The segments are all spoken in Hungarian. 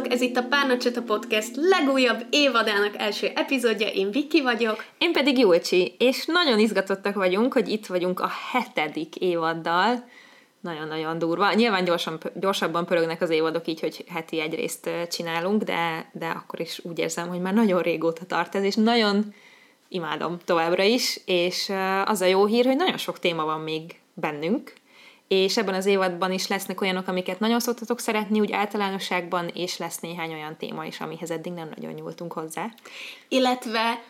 Sziasztok! Ez itt a Párnacsata Podcast legújabb évadának első epizódja. Én Viki vagyok. Én pedig Julcsi, és nagyon izgatottak vagyunk, hogy itt vagyunk a hetedik évaddal. Nagyon-nagyon durva. Nyilván gyorsan, gyorsabban pörögnek az évadok így, hogy heti egy részt csinálunk, de, de akkor is úgy érzem, hogy már nagyon régóta tart ez, és nagyon imádom továbbra is, és az a jó hír, hogy nagyon sok téma van még bennünk, és ebben az évadban is lesznek olyanok, amiket nagyon szoktatok szeretni, úgy általánosságban, és lesz néhány olyan téma is, amihez eddig nem nagyon nyúltunk hozzá. Illetve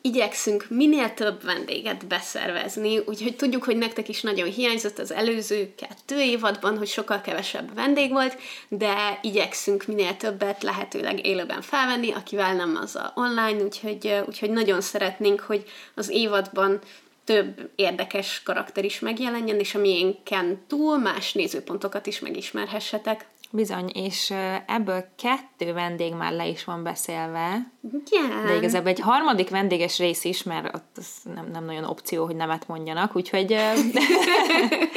igyekszünk minél több vendéget beszervezni, úgyhogy tudjuk, hogy nektek is nagyon hiányzott az előző kettő évadban, hogy sokkal kevesebb vendég volt, de igyekszünk minél többet lehetőleg élőben felvenni, akivel nem az a online, úgyhogy, úgyhogy nagyon szeretnénk, hogy az évadban több érdekes karakter is megjelenjen, és a miénken túl más nézőpontokat is megismerhessetek. Bizony, és ebből kettő vendég már le is van beszélve. Igen. De igazából egy harmadik vendéges rész is, mert ott az nem, nem nagyon opció, hogy nemet mondjanak, úgyhogy,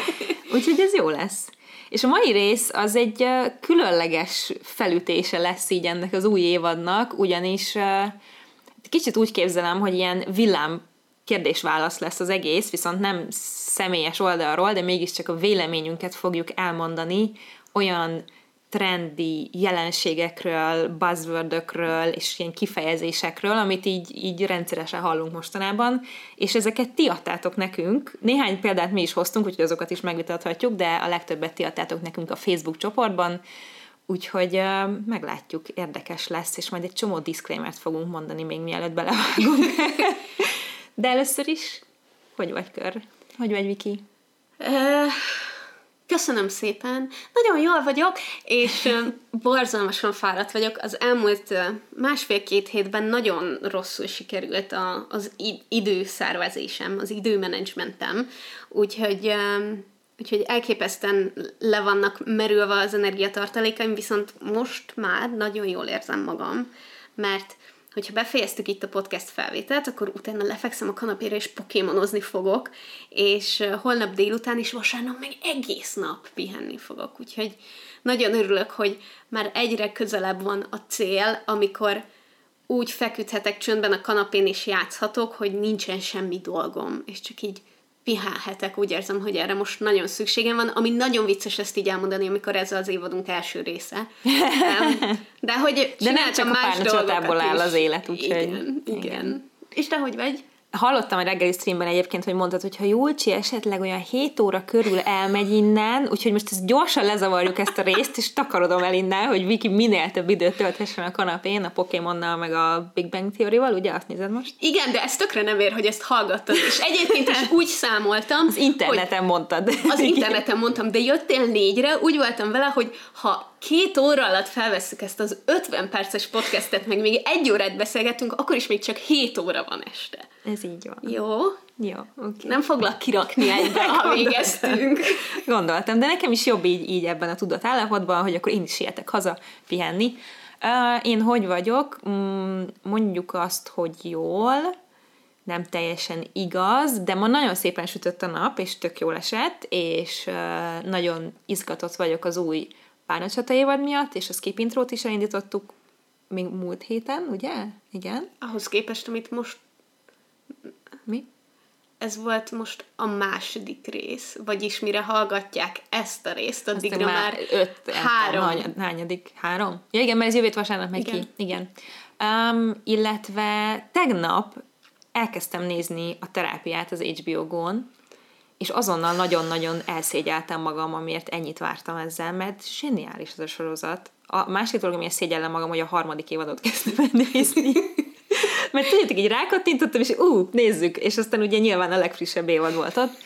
úgyhogy ez jó lesz. És a mai rész az egy különleges felütése lesz így ennek az új évadnak, ugyanis kicsit úgy képzelem, hogy ilyen villám kérdés-válasz lesz az egész, viszont nem személyes oldalról, de mégiscsak a véleményünket fogjuk elmondani olyan trendi jelenségekről, buzzwordökről és ilyen kifejezésekről, amit így, így rendszeresen hallunk mostanában, és ezeket ti adtátok nekünk. Néhány példát mi is hoztunk, úgyhogy azokat is megvitathatjuk, de a legtöbbet ti adtátok nekünk a Facebook csoportban, úgyhogy uh, meglátjuk, érdekes lesz, és majd egy csomó disclaimert fogunk mondani még mielőtt belevágunk. De először is, hogy vagy kör? Hogy vagy, Viki? Köszönöm szépen. Nagyon jól vagyok, és borzalmasan fáradt vagyok. Az elmúlt másfél-két hétben nagyon rosszul sikerült a, az időszervezésem, az időmenedzsmentem, úgyhogy Úgyhogy elképesztően le vannak merülve az energiatartalékaim, viszont most már nagyon jól érzem magam, mert hogyha befejeztük itt a podcast felvételt, akkor utána lefekszem a kanapére, és pokémonozni fogok, és holnap délután is vasárnap meg egész nap pihenni fogok. Úgyhogy nagyon örülök, hogy már egyre közelebb van a cél, amikor úgy feküdhetek csöndben a kanapén és játszhatok, hogy nincsen semmi dolgom, és csak így pihenhetek, úgy érzem, hogy erre most nagyon szükségem van, ami nagyon vicces ezt így elmondani, amikor ez az évadunk első része. De hogy De nem csak más a dolgokat áll az élet, úgyhogy... Igen, igen. igen. És te hogy vagy? Hallottam a reggeli streamben egyébként, hogy mondtad, hogy ha Julcsi esetleg olyan 7 óra körül elmegy innen, úgyhogy most ezt gyorsan lezavarjuk ezt a részt, és takarodom el innen, hogy Viki minél több időt tölthessen a kanapén, a Pokémonnal, meg a Big Bang Theory-val, ugye azt nézed most? Igen, de ez tökre nem ér, hogy ezt hallgattad. És egyébként is úgy számoltam, Az interneten mondtad. Az interneten mondtam, de jöttél négyre, úgy voltam vele, hogy ha két óra alatt felvesszük ezt az 50 perces podcastet, meg még egy órát beszélgetünk, akkor is még csak 7 óra van este. Ez így van. Jó? Jó, okay. Nem foglak kirakni egybe, ha végeztünk. Gondoltam, de nekem is jobb így, így ebben a tudatállapotban, hogy akkor én is sietek haza pihenni. Uh, én hogy vagyok? Mm, mondjuk azt, hogy jól, nem teljesen igaz, de ma nagyon szépen sütött a nap, és tök jól esett, és uh, nagyon izgatott vagyok az új Párnacsata évad miatt, és a skip intrót is elindítottuk még múlt héten, ugye? Igen. Ahhoz képest, amit most... Mi? Ez volt most a második rész, vagyis mire hallgatják ezt a részt, addigra már, már öt, három. Hány, hányadik? Három? Ja igen, mert ez jövő vasárnap megy Igen. ki. Igen. Um, illetve tegnap elkezdtem nézni a terápiát az HBO Go-n, és azonnal nagyon-nagyon elszégyeltem magam, amiért ennyit vártam ezzel, mert zseniális ez a sorozat. A másik dolog, amiért szégyellem magam, hogy a harmadik évadot kezdtem nézni. mert tudjátok, így rákattintottam, és ú, nézzük, és aztán ugye nyilván a legfrissebb évad volt ott.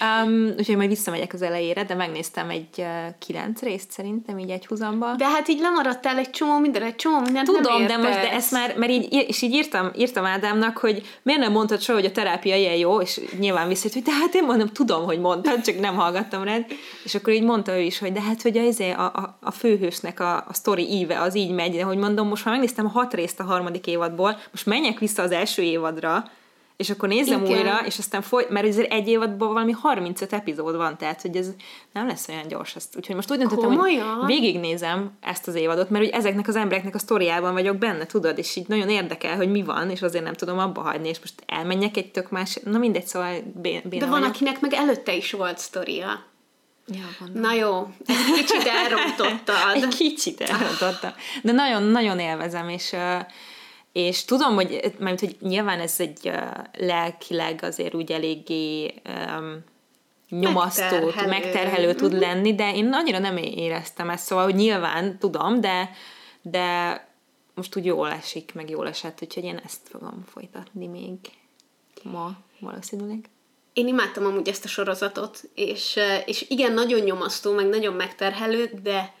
Um, úgyhogy majd visszamegyek az elejére, de megnéztem egy uh, kilenc részt szerintem, így egy húzamba. De hát így lemaradtál egy csomó minden, egy csomó mindent Tudom, de most de ezt már, mert így, és így írtam, írtam Ádámnak, hogy miért nem mondtad soha, hogy a terápia ilyen jó, és nyilván visszajött, hogy de hát én mondom, tudom, hogy mondtad, csak nem hallgattam rád, és akkor így mondta ő is, hogy de hát, hogy a, a, a, a főhősnek a, a sztori íve az így megy, de hogy mondom, most már megnéztem a hat részt a harmadik évadból, most menjek vissza az első évadra, és akkor nézem Igen. újra, és aztán foly, mert azért egy évadban valami 35 epizód van, tehát hogy ez nem lesz olyan gyors. Ezt. Úgyhogy most úgy döntöttem, Komolyan? hogy végignézem ezt az évadot, mert hogy ezeknek az embereknek a sztoriában vagyok benne, tudod, és így nagyon érdekel, hogy mi van, és azért nem tudom abba hagyni, és most elmenjek egy tök más, na mindegy, szóval bé- béna De van, vagyok. akinek meg előtte is volt sztoria. Ja. Na jó, ezt kicsit elrontottad. Egy kicsit elrontottam. De nagyon-nagyon élvezem, és, ö, és tudom, hogy, mert hogy nyilván ez egy ö, lelkileg azért úgy eléggé um, nyomasztó, Megterhelő. megterhelő, tud Mhm. lenni, de én annyira nem éreztem ezt, szóval, hogy nyilván tudom, de, de most úgy jól esik, meg jól esett, úgyhogy én ezt fogom folytatni még ma valószínűleg. Én imádtam amúgy ezt a sorozatot, és, és igen, nagyon nyomasztó, meg nagyon megterhelő, de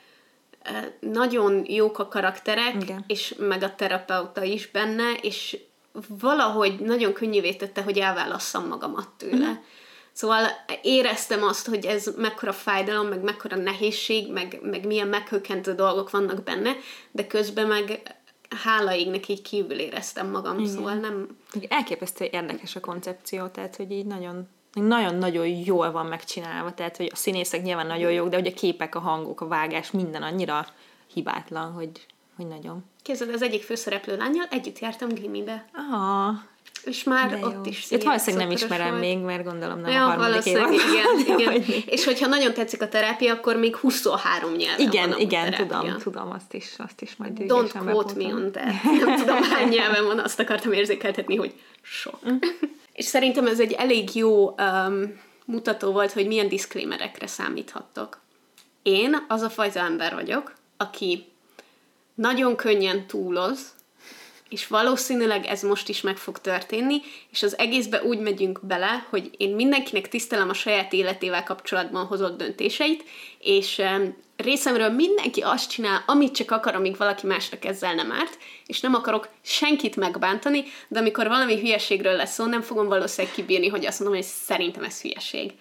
nagyon jók a karakterek, Igen. és meg a terapeuta is benne, és valahogy nagyon könnyűvé tette, hogy elválasszam magamat tőle. Uh-huh. Szóval éreztem azt, hogy ez mekkora fájdalom, meg mekkora nehézség, meg, meg milyen meghökkentő dolgok vannak benne, de közben meg hála égnek így kívül éreztem magam, Igen. szóval nem, Elképesztő érdekes a koncepció, tehát hogy így nagyon nagyon-nagyon jól van megcsinálva, tehát hogy a színészek nyilván nagyon jók, de hogy a képek, a hangok, a vágás, minden annyira hibátlan, hogy, hogy nagyon. Képzeld, az egyik főszereplő lányjal együtt jártam gimibe, Ah, és már de ott jó. is Őt valószínűleg nem ismerem volt. még, mert gondolom nem Ja, a harmadik évad. igen, igen. Mi. És hogyha nagyon tetszik a terápia, akkor még 23 nyelven Igen, van igen, tudom, tudom, azt is, azt is majd Don't quote me on that. Nem tudom, hány nyelven van, azt akartam érzékeltetni, hogy sok. És szerintem ez egy elég jó um, mutató volt, hogy milyen diszklémerekre számíthattok. Én az a fajta ember vagyok, aki nagyon könnyen túloz, és valószínűleg ez most is meg fog történni, és az egészbe úgy megyünk bele, hogy én mindenkinek tisztelem a saját életével kapcsolatban hozott döntéseit, és em, részemről mindenki azt csinál, amit csak akar, amíg valaki másnak ezzel nem árt, és nem akarok senkit megbántani, de amikor valami hülyeségről lesz szó, nem fogom valószínűleg kibírni, hogy azt mondom, hogy szerintem ez hülyeség.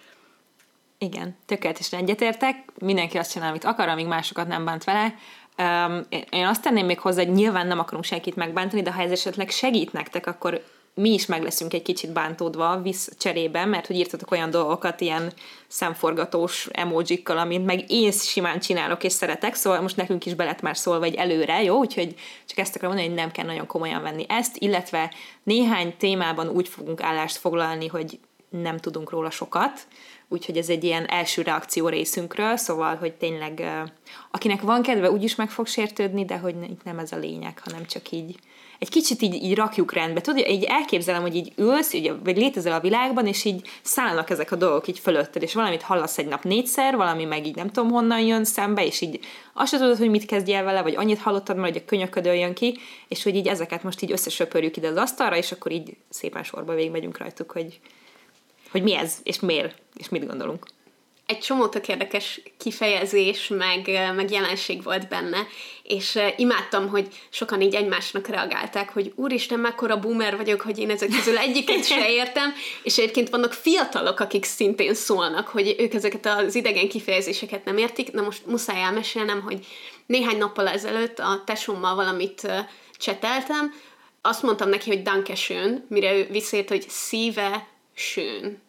Igen, tökéletesen egyetértek. Mindenki azt csinál, amit akar, amíg másokat nem bánt vele. Um, én azt tenném még hozzá, hogy nyilván nem akarunk senkit megbántani, de ha ez esetleg segít nektek, akkor mi is meg leszünk egy kicsit bántódva visz cserébe, mert hogy írtatok olyan dolgokat, ilyen szemforgatós emojikkal, amit meg én simán csinálok és szeretek, szóval most nekünk is be lett már szólva egy előre, jó? Úgyhogy csak ezt akarom mondani, hogy nem kell nagyon komolyan venni ezt, illetve néhány témában úgy fogunk állást foglalni, hogy nem tudunk róla sokat, úgyhogy ez egy ilyen első reakció részünkről, szóval, hogy tényleg akinek van kedve, úgyis meg fog sértődni, de hogy itt nem ez a lényeg, hanem csak így egy kicsit így, így rakjuk rendbe. Tudod, így elképzelem, hogy így ülsz, így, vagy létezel a világban, és így szállnak ezek a dolgok így fölötted, és valamit hallasz egy nap négyszer, valami meg így nem tudom honnan jön szembe, és így azt sem tudod, hogy mit kezdjél vele, vagy annyit hallottad már, hogy a könyöködő jön ki, és hogy így ezeket most így összesöpörjük ide az asztalra, és akkor így szépen sorba végigmegyünk rajtuk, hogy, hogy mi ez, és miért, és mit gondolunk. egy csomó tök érdekes kifejezés, meg, meg jelenség volt benne, és imádtam, hogy sokan így egymásnak reagálták, hogy úristen, mekkora boomer vagyok, hogy én ezek közül egyiket se értem, és egyébként vannak fiatalok, akik szintén szólnak, hogy ők ezeket az idegen kifejezéseket nem értik. Na most muszáj elmesélnem, hogy néhány nappal ezelőtt a tesómmal valamit cseteltem, azt mondtam neki, hogy danke schön, mire ő visszért, hogy szíve schön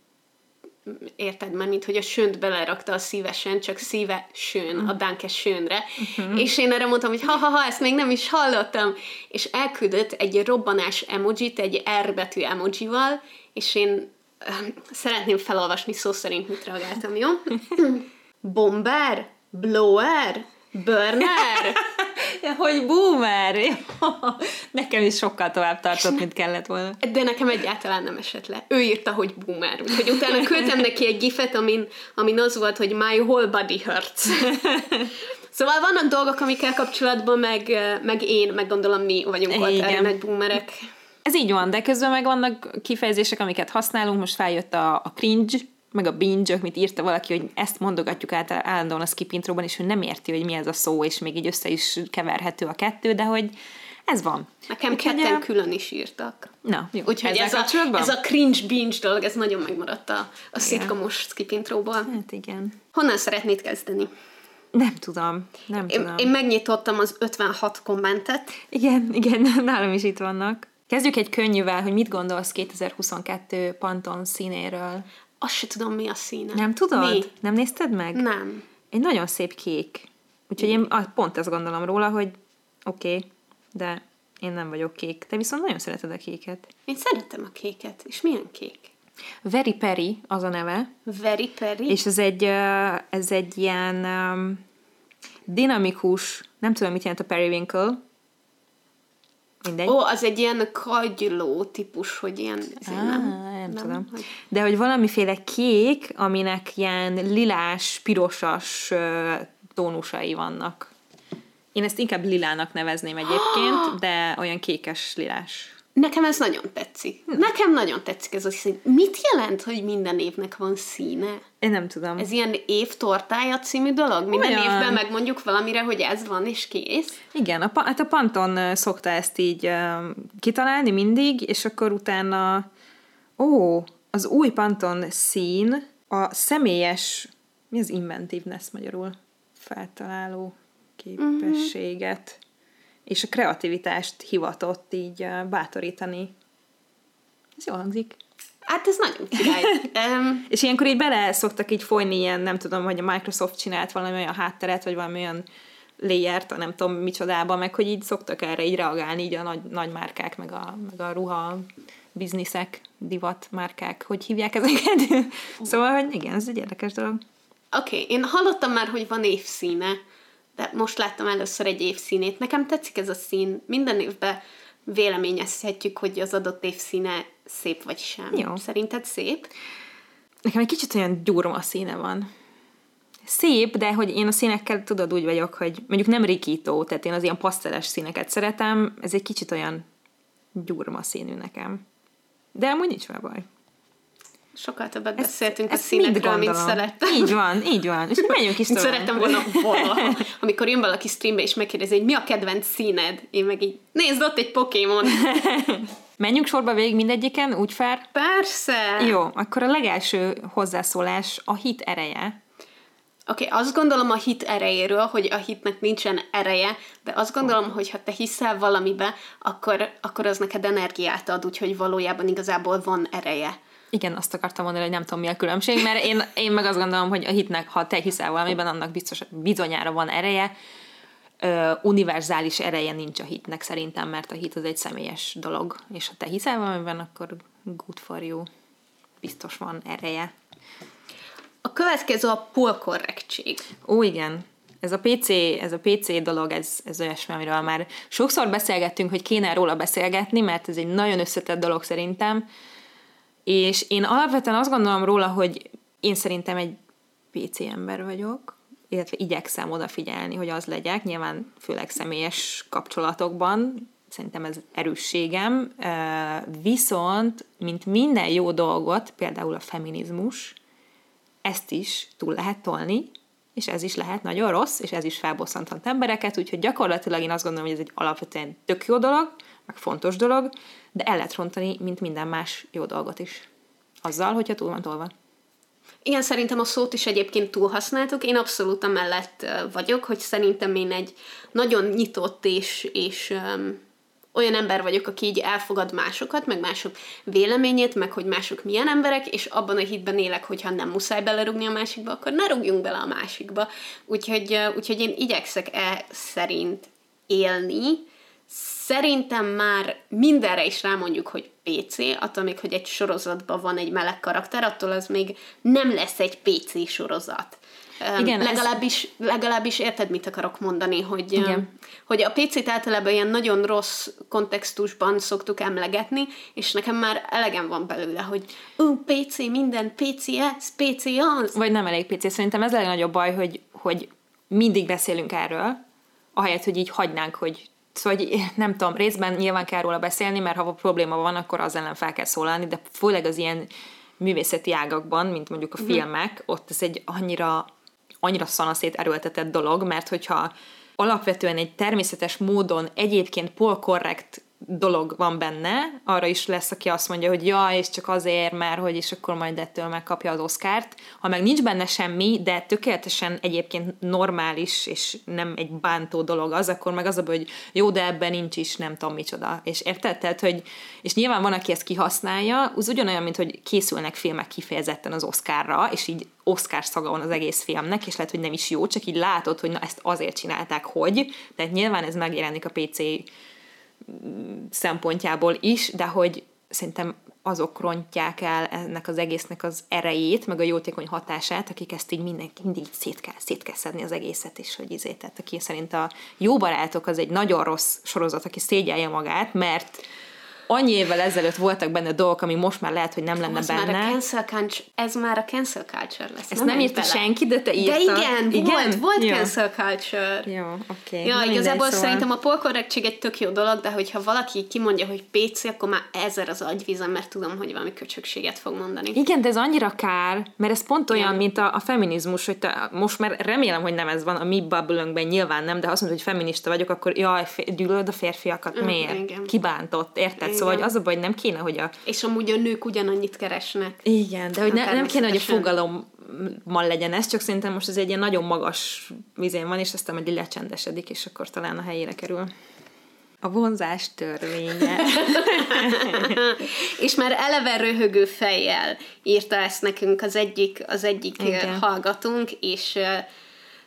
érted már, mint hogy a sönt belerakta a szívesen, csak szíve sön, a danke sönre. Uh-huh. És én erre mondtam, hogy ha-ha-ha, ezt még nem is hallottam. És elküldött egy robbanás emojit, egy R betű emojival, és én szeretném felolvasni szó szerint, mit reagáltam, jó? Bomber? Blower? Burner? Ja, hogy boomer! Nekem is sokkal tovább tartott, mint kellett volna. De nekem egyáltalán nem esett le. Ő írta, hogy boomer. Úgyhogy utána küldtem neki egy gifet, amin, amin az volt, hogy my whole body hurts. Szóval vannak dolgok, amikkel kapcsolatban meg, meg én, meg gondolom mi vagyunk ott erre nagy boomerek. Ez így van, de közben meg vannak kifejezések, amiket használunk, most feljött a, a cringe, meg a binge, amit írta valaki, hogy ezt mondogatjuk át állandóan a skip introban, és ő nem érti, hogy mi ez a szó, és még így össze is keverhető a kettő, de hogy ez van. Nekem Úgyhogy, ketten ö, külön is írtak. Na, jó. Úgyhogy ez a, kapcsolatban? ez a cringe binge dolog, ez nagyon megmaradt a, a szitkomos skip intróból. Hát igen. Honnan szeretnéd kezdeni? Nem tudom, nem Én, tudom. én megnyitottam az 56 kommentet, Igen, igen, nálam is itt vannak. Kezdjük egy könnyűvel, hogy mit gondolsz 2022 Panton színéről. Azt se tudom, mi a színe. Nem tudod? Mi? Nem nézted meg? Nem. Egy nagyon szép kék. Úgyhogy én pont ezt gondolom róla, hogy oké, okay, de én nem vagyok kék. Te viszont nagyon szereted a kéket. Én szeretem a kéket. És milyen kék? Very Perry az a neve, Very Perry. és ez egy, ez egy ilyen um, dinamikus, nem tudom, mit jelent a periwinkle, mindegy. Ó, az egy ilyen kagyló típus, hogy ilyen... Á, nem, nem, tudom. hogy- De hogy valamiféle kék, aminek ilyen lilás, pirosas tónusai vannak. Én ezt inkább lilának nevezném egyébként, de olyan kékes lilás. Nekem ez nagyon tetszik. Nekem nagyon tetszik ez a szín. Mit jelent, hogy minden évnek van színe? Én nem tudom. Ez ilyen év tortája című dolog? Minden Olyan. évben megmondjuk valamire, hogy ez van, és kész? Igen, a, hát a Panton szokta ezt így ö, kitalálni mindig, és akkor utána, ó, az új Panton szín a személyes, mi az inventiveness magyarul? Feltaláló képességet, és a kreativitást hivatott így bátorítani. Ez jól hangzik. Hát ez nagyon király. um, És ilyenkor így bele szoktak így folyni ilyen, nem tudom, hogy a Microsoft csinált valami olyan hátteret, vagy valami olyan layert, nem tudom micsodába, meg hogy így szoktak erre így reagálni, így a nagy, nagy márkák, meg a, meg a ruha bizniszek, divat márkák, hogy hívják ezeket. szóval, hogy igen, ez egy érdekes dolog. Oké, okay, én hallottam már, hogy van évszíne, de most láttam először egy évszínét. Nekem tetszik ez a szín. Minden évben véleményezhetjük, hogy az adott évszíne szép vagy sem. Jó. Szerinted szép? Nekem egy kicsit olyan gyurma színe van. Szép, de hogy én a színekkel tudod úgy vagyok, hogy mondjuk nem rikító, tehát én az ilyen paszteles színeket szeretem, ez egy kicsit olyan gyurma színű nekem. De amúgy nincs vele baj. Sokkal többet beszéltünk a Ezt mind színekről, mint szerettem. Így van, így van. És menjünk is tovább. szerettem volna valaha. Amikor jön valaki streambe és megkérdezi, hogy mi a kedvenc színed, én meg így, nézd ott egy Pokémon. Menjünk sorba végig mindegyiken, úgy fair? Persze! Jó, akkor a legelső hozzászólás a hit ereje. Oké, okay, azt gondolom a hit erejéről, hogy a hitnek nincsen ereje, de azt gondolom, hogy ha te hiszel valamibe, akkor, akkor az neked energiát ad, úgyhogy valójában igazából van ereje. Igen, azt akartam mondani, hogy nem tudom, mi a különbség, mert én, én meg azt gondolom, hogy a hitnek, ha te hiszel valamiben, annak biztos, bizonyára van ereje. Ö, univerzális ereje nincs a hitnek szerintem, mert a hit az egy személyes dolog, és ha te hiszel valamiben, akkor good for you. Biztos van ereje. A következő a polkorrektség. Ó, igen. Ez a PC, ez a PC dolog, ez, ez olyasmi, amiről már sokszor beszélgettünk, hogy kéne róla beszélgetni, mert ez egy nagyon összetett dolog szerintem. És én alapvetően azt gondolom róla, hogy én szerintem egy PC ember vagyok, illetve igyekszem odafigyelni, hogy az legyek, nyilván főleg személyes kapcsolatokban, szerintem ez erősségem, viszont, mint minden jó dolgot, például a feminizmus, ezt is túl lehet tolni, és ez is lehet nagyon rossz, és ez is felbosszanthat embereket, úgyhogy gyakorlatilag én azt gondolom, hogy ez egy alapvetően tök jó dolog, meg fontos dolog, de el lehet rontani, mint minden más jó dolgot is. Azzal, hogyha túl van tolva. Igen, szerintem a szót is egyébként túlhasználtuk. Én abszolút amellett vagyok, hogy szerintem én egy nagyon nyitott és, és um, olyan ember vagyok, aki így elfogad másokat, meg mások véleményét, meg hogy mások milyen emberek, és abban a hitben élek, hogyha nem muszáj belerugni a másikba, akkor ne rúgjunk bele a másikba. Úgyhogy, úgyhogy én igyekszek e szerint élni. Szerintem már mindenre is rámondjuk, hogy PC, attól még, hogy egy sorozatban van egy meleg karakter, attól az még nem lesz egy PC sorozat. Igen, ez- legalábbis, legalábbis érted, mit akarok mondani, hogy, Igen. hogy a PC-t általában ilyen nagyon rossz kontextusban szoktuk emlegetni, és nekem már elegem van belőle, hogy ú, PC minden, PC ez, PC az. Vagy nem elég PC. Szerintem ez a legnagyobb baj, hogy, hogy mindig beszélünk erről, ahelyett, hogy így hagynánk, hogy Szóval, hogy nem tudom, részben nyilván kell róla beszélni, mert ha probléma van, akkor az ellen fel kell szólalni, de főleg az ilyen művészeti ágakban, mint mondjuk a filmek, ott ez egy annyira, annyira szanaszét erőltetett dolog, mert hogyha alapvetően egy természetes módon egyébként polkorrekt dolog van benne, arra is lesz, aki azt mondja, hogy ja, és csak azért, mert hogy és akkor majd ettől megkapja az oszkárt. Ha meg nincs benne semmi, de tökéletesen egyébként normális, és nem egy bántó dolog az, akkor meg az a hogy jó, de ebben nincs is nem tudom micsoda. És érted? Tehát, hogy, és nyilván van, aki ezt kihasználja, az ugyanolyan, mint hogy készülnek filmek kifejezetten az oszkárra, és így Oscar szaga van az egész filmnek, és lehet, hogy nem is jó, csak így látod, hogy na ezt azért csinálták, hogy. Tehát nyilván ez megjelenik a PC szempontjából is, de hogy szerintem azok rontják el ennek az egésznek az erejét, meg a jótékony hatását, akik ezt így mindenki, mindig szét kell, szét kell szedni az egészet, és hogy izé, tehát aki szerint a jó barátok az egy nagyon rossz sorozat, aki szégyelje magát, mert annyi évvel ezelőtt voltak benne dolgok, ami most már lehet, hogy nem lenne az benne. Már a cancel culture, ez már a cancel culture lesz. Ezt nem, nem írta bele. senki, de te írtad. De igen, igen? volt, volt Jó. cancel culture. Jó, oké. Okay. Ja, Na, igazából szóval... szerintem a polkorrektség egy tök jó dolog, de hogyha valaki kimondja, hogy PC, akkor már ezer az agyvízem, mert tudom, hogy valami köcsökséget fog mondani. Igen, de ez annyira kár, mert ez pont olyan, igen. mint a, a feminizmus, hogy te, most már remélem, hogy nem ez van, a mi bubble nyilván nem, de ha azt mondod, hogy feminista vagyok, akkor jaj, gyűlölöd a férfiakat, miért? Igen. Kibántott, érted? Igen. Szóval, hogy az a baj, nem kéne, hogy a... És amúgy a nők ugyanannyit keresnek. Igen, de hogy ne, nem kéne, hogy a fogalommal legyen ez, csak szerintem most ez egy ilyen nagyon magas vizén van, és aztán majd lecsendesedik, és akkor talán a helyére kerül. A vonzás törvénye. és már eleve röhögő fejjel írta ezt nekünk az egyik, az egyik Igen. hallgatónk, és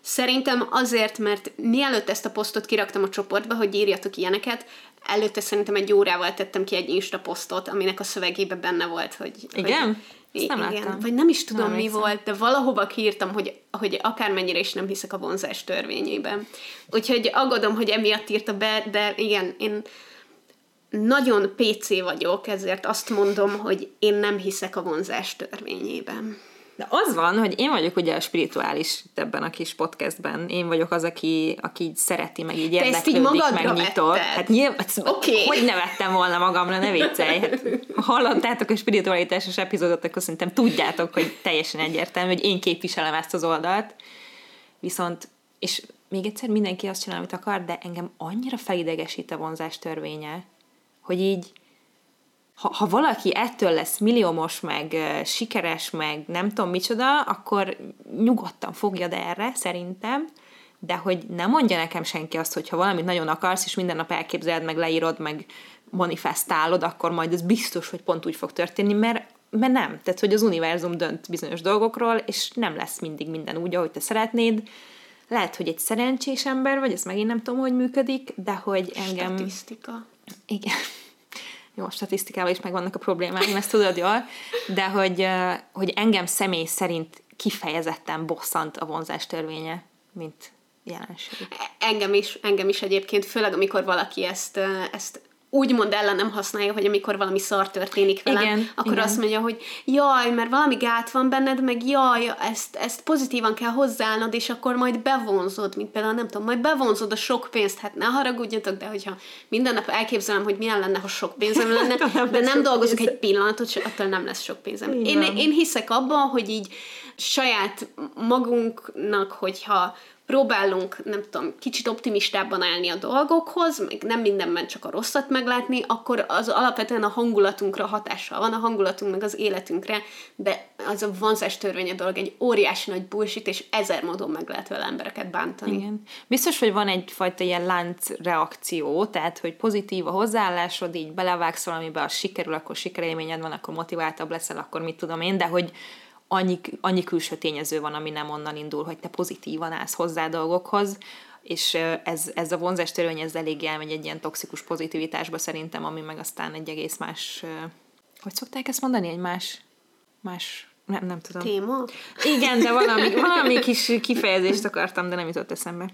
Szerintem azért, mert mielőtt ezt a posztot kiraktam a csoportba, hogy írjatok ilyeneket, előtte szerintem egy órával tettem ki egy Insta posztot, aminek a szövegében benne volt, hogy... Igen? Hogy, nem igen, láttam. vagy nem is tudom nem mi volt, de valahova kiírtam, hogy, hogy akármennyire is nem hiszek a vonzás törvényében. Úgyhogy aggódom, hogy emiatt írta be, de igen, én nagyon PC vagyok, ezért azt mondom, hogy én nem hiszek a vonzás törvényében. De az van, hogy én vagyok ugye a spirituális ebben a kis podcastben. Én vagyok az, aki, aki szereti, meg így érdeklődik, meg nyitott. Hát nyilván, okay. hogy ne vettem volna magamra, ne viccelj. Hát, ha hallottátok a spiritualitásos epizódot, akkor szerintem tudjátok, hogy teljesen egyértelmű, hogy én képviselem ezt az oldalt. Viszont, és még egyszer mindenki azt csinál, amit akar, de engem annyira felidegesít a vonzás törvénye, hogy így ha, ha valaki ettől lesz milliómos, meg sikeres, meg nem tudom micsoda, akkor nyugodtan fogjad erre, szerintem, de hogy nem mondja nekem senki azt, hogy ha valamit nagyon akarsz, és minden nap elképzeled, meg leírod, meg manifestálod, akkor majd ez biztos, hogy pont úgy fog történni, mert, mert nem. Tehát, hogy az univerzum dönt bizonyos dolgokról, és nem lesz mindig minden úgy, ahogy te szeretnéd. Lehet, hogy egy szerencsés ember vagy, ez megint nem tudom, hogy működik, de hogy engem... Statisztika. Igen jó, a statisztikával is megvannak a problémáim, ezt tudod jól, de hogy, hogy engem személy szerint kifejezetten bosszant a vonzás törvénye, mint jelenség. Engem is, engem is egyébként, főleg amikor valaki ezt, ezt úgymond ellenem használja, hogy amikor valami szar történik velem, igen, akkor igen. azt mondja, hogy jaj, mert valami gát van benned, meg jaj, ezt, ezt pozitívan kell hozzáállnod, és akkor majd bevonzod, mint például nem tudom, majd bevonzod a sok pénzt, hát ne haragudjatok, de hogyha minden nap elképzelem, hogy milyen lenne, ha sok pénzem lenne, de nem dolgozok egy pillanatot, és attól nem lesz sok pénzem. Én, én hiszek abban, hogy így saját magunknak, hogyha próbálunk, nem tudom, kicsit optimistában állni a dolgokhoz, meg nem mindenben csak a rosszat meglátni, akkor az alapvetően a hangulatunkra hatással van, a hangulatunk meg az életünkre, de az a vonzás törvénye dolog egy óriási nagy bullshit, és ezer módon meg lehet vele embereket bántani. Igen. Biztos, hogy van egyfajta ilyen láncreakció, tehát, hogy pozitív a hozzáállásod, így belevágsz valamibe, az sikerül, akkor sikerélményed van, akkor motiváltabb leszel, akkor mit tudom én, de hogy annyi, annyi külső tényező van, ami nem onnan indul, hogy te pozitívan állsz hozzá dolgokhoz, és ez, ez a vonzás törvény, ez elég elmegy egy ilyen toxikus pozitivitásba szerintem, ami meg aztán egy egész más, hogy szokták ezt mondani, egy más, más nem, nem tudom. Téma? Igen, de valami, valami kis kifejezést akartam, de nem jutott eszembe.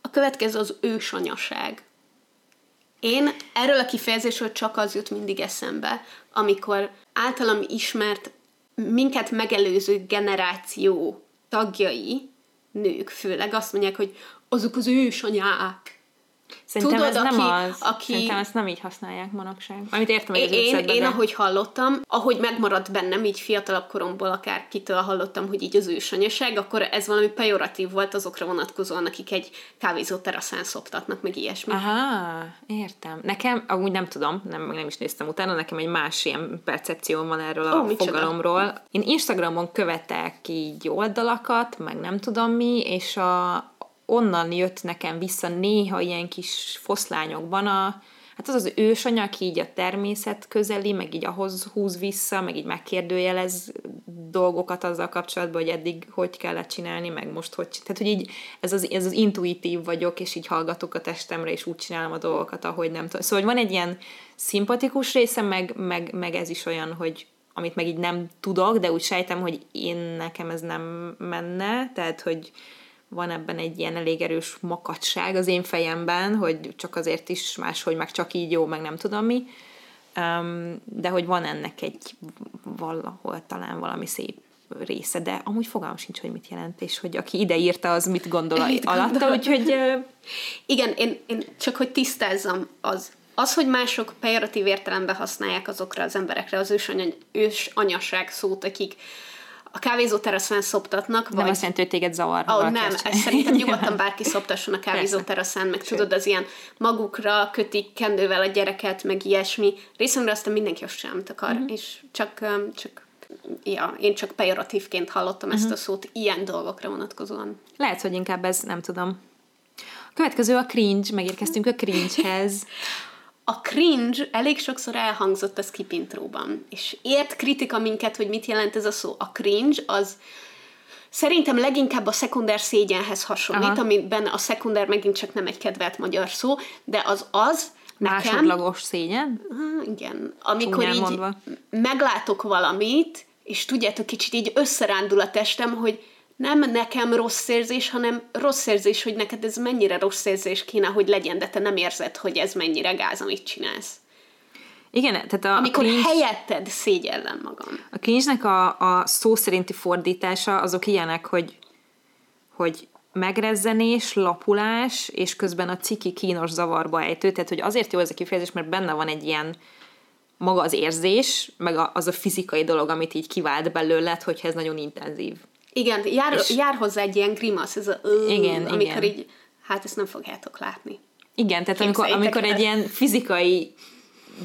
A következő az ősanyaság. Én erről a kifejezésről csak az jut mindig eszembe, amikor általam ismert minket megelőző generáció tagjai, nők főleg azt mondják, hogy azok az ősanyák. Szerintem Tudod, ez nem aki- az. aki- Szerintem ezt nem így használják manapság. Amit értem, hogy az Én, én, összedbe, én, de- ahogy hallottam, ahogy megmaradt bennem, így fiatalabb koromból akár kitől hallottam, hogy így az ősanyaság, akkor ez valami pejoratív volt azokra vonatkozóan, akik egy kávézó teraszán szoptatnak, meg ilyesmi. Aha, értem. Nekem, amúgy nem tudom, nem, nem is néztem utána, nekem egy más ilyen percepcióm van erről a micsoda? fogalomról. Én Instagramon követek így oldalakat, meg nem tudom mi, és a, onnan jött nekem vissza néha ilyen kis foszlányokban a, hát az az ősanya, aki így a természet közeli, meg így ahhoz húz vissza, meg így megkérdőjelez dolgokat azzal kapcsolatban, hogy eddig hogy kellett csinálni, meg most hogy Tehát, hogy így ez az, ez az intuitív vagyok, és így hallgatok a testemre, és úgy csinálom a dolgokat, ahogy nem tudom. Szóval hogy van egy ilyen szimpatikus része, meg, meg, meg ez is olyan, hogy amit meg így nem tudok, de úgy sejtem, hogy én nekem ez nem menne, tehát, hogy van ebben egy ilyen elég erős makacság az én fejemben, hogy csak azért is máshogy, meg csak így jó, meg nem tudom mi. De hogy van ennek egy valahol talán valami szép része, de amúgy fogalmam sincs, hogy mit jelent, és hogy aki ide írta, az mit gondol Mit alatta, gondol? úgyhogy Igen, én, én csak hogy tisztázzam, az, az, hogy mások pejoratív értelemben használják azokra az emberekre az ősanya, ős anyaság szót, akik a kávézó teraszán szoptatnak, nem vagy... azt jelenti, hogy téged zavar. oh, nem, ezt szerintem nyugodtan bárki szoptasson a kávézó teraszán, meg tudod, az ilyen magukra kötik kendővel a gyereket, meg ilyesmi. Részemre aztán mindenki azt sem, akar, Mhm. és csak, csak ja, én csak pejoratívként hallottam Mhm. ezt a szót ilyen dolgokra vonatkozóan. Lehet, hogy inkább ez, nem tudom. A következő a cringe, megérkeztünk a cringehez. A cringe elég sokszor elhangzott a skip intróban, és ért kritika minket, hogy mit jelent ez a szó. A cringe az szerintem leginkább a szekunder szégyenhez hasonlít, Aha. amiben a szekunder megint csak nem egy kedvelt magyar szó, de az az, nekem, Másodlagos szégyen? Igen, amikor Csúnyán így mondva. meglátok valamit, és tudjátok, kicsit így összerándul a testem, hogy nem nekem rossz érzés, hanem rossz érzés, hogy neked ez mennyire rossz érzés kéne, hogy legyen, de te nem érzed, hogy ez mennyire gáz, amit csinálsz. Igen, tehát a Amikor cringe, helyetted szégyellem magam. a cringe-nek a, a szó szerinti fordítása azok ilyenek, hogy, hogy megrezzenés, lapulás, és közben a ciki kínos zavarba ejtő, tehát hogy azért jó ez a kifejezés, mert benne van egy ilyen maga az érzés, meg az a fizikai dolog, amit így kivált belőled, hogyha ez nagyon intenzív. Igen, jár, És- jár hozzá egy ilyen grimasz, ez a ö, Igen, amikor igen. így, hát ezt nem fogjátok látni. Igen, tehát amikor, amikor egy ilyen fizikai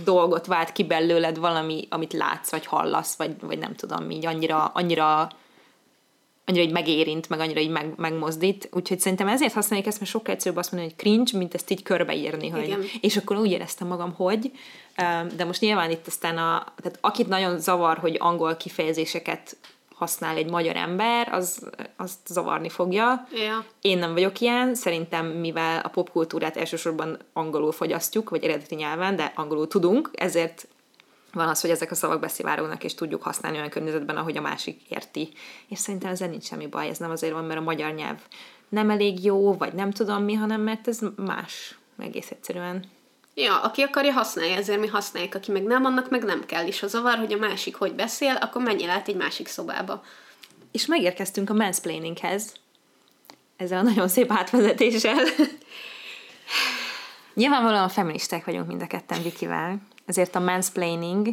dolgot vált ki belőled valami, amit látsz, vagy hallasz, vagy, vagy nem tudom, így annyira, annyira annyira így megérint, meg annyira így meg, megmozdít. Úgyhogy szerintem ezért használjuk ezt, mert sokkal egyszerűbb azt mondani, hogy cringe, mint ezt így körbeírni, hogy, Igen. és akkor úgy éreztem magam, hogy, de most nyilván itt aztán a, tehát akit nagyon zavar, hogy angol kifejezéseket használ egy magyar ember, az, azt zavarni fogja. Ja. Én nem vagyok ilyen, szerintem mivel a popkultúrát elsősorban angolul fogyasztjuk, vagy eredeti nyelven, de angolul tudunk, ezért van az, hogy ezek a szavak beszivárognak, és tudjuk használni olyan környezetben, ahogy a másik érti. És szerintem ezzel nincs semmi baj, ez nem azért van, mert a magyar nyelv nem elég jó, vagy nem tudom mi, hanem mert ez más, egész egyszerűen. Ja, aki akarja, használja, ezért mi használjuk, aki meg nem, annak meg nem kell. És ha zavar, hogy a másik hogy beszél, akkor menjél át egy másik szobába. És megérkeztünk a mansplaininghez, ezzel a nagyon szép átvezetéssel. Nyilvánvalóan feministák vagyunk mind a ketten Vikivel, ezért a mansplaining,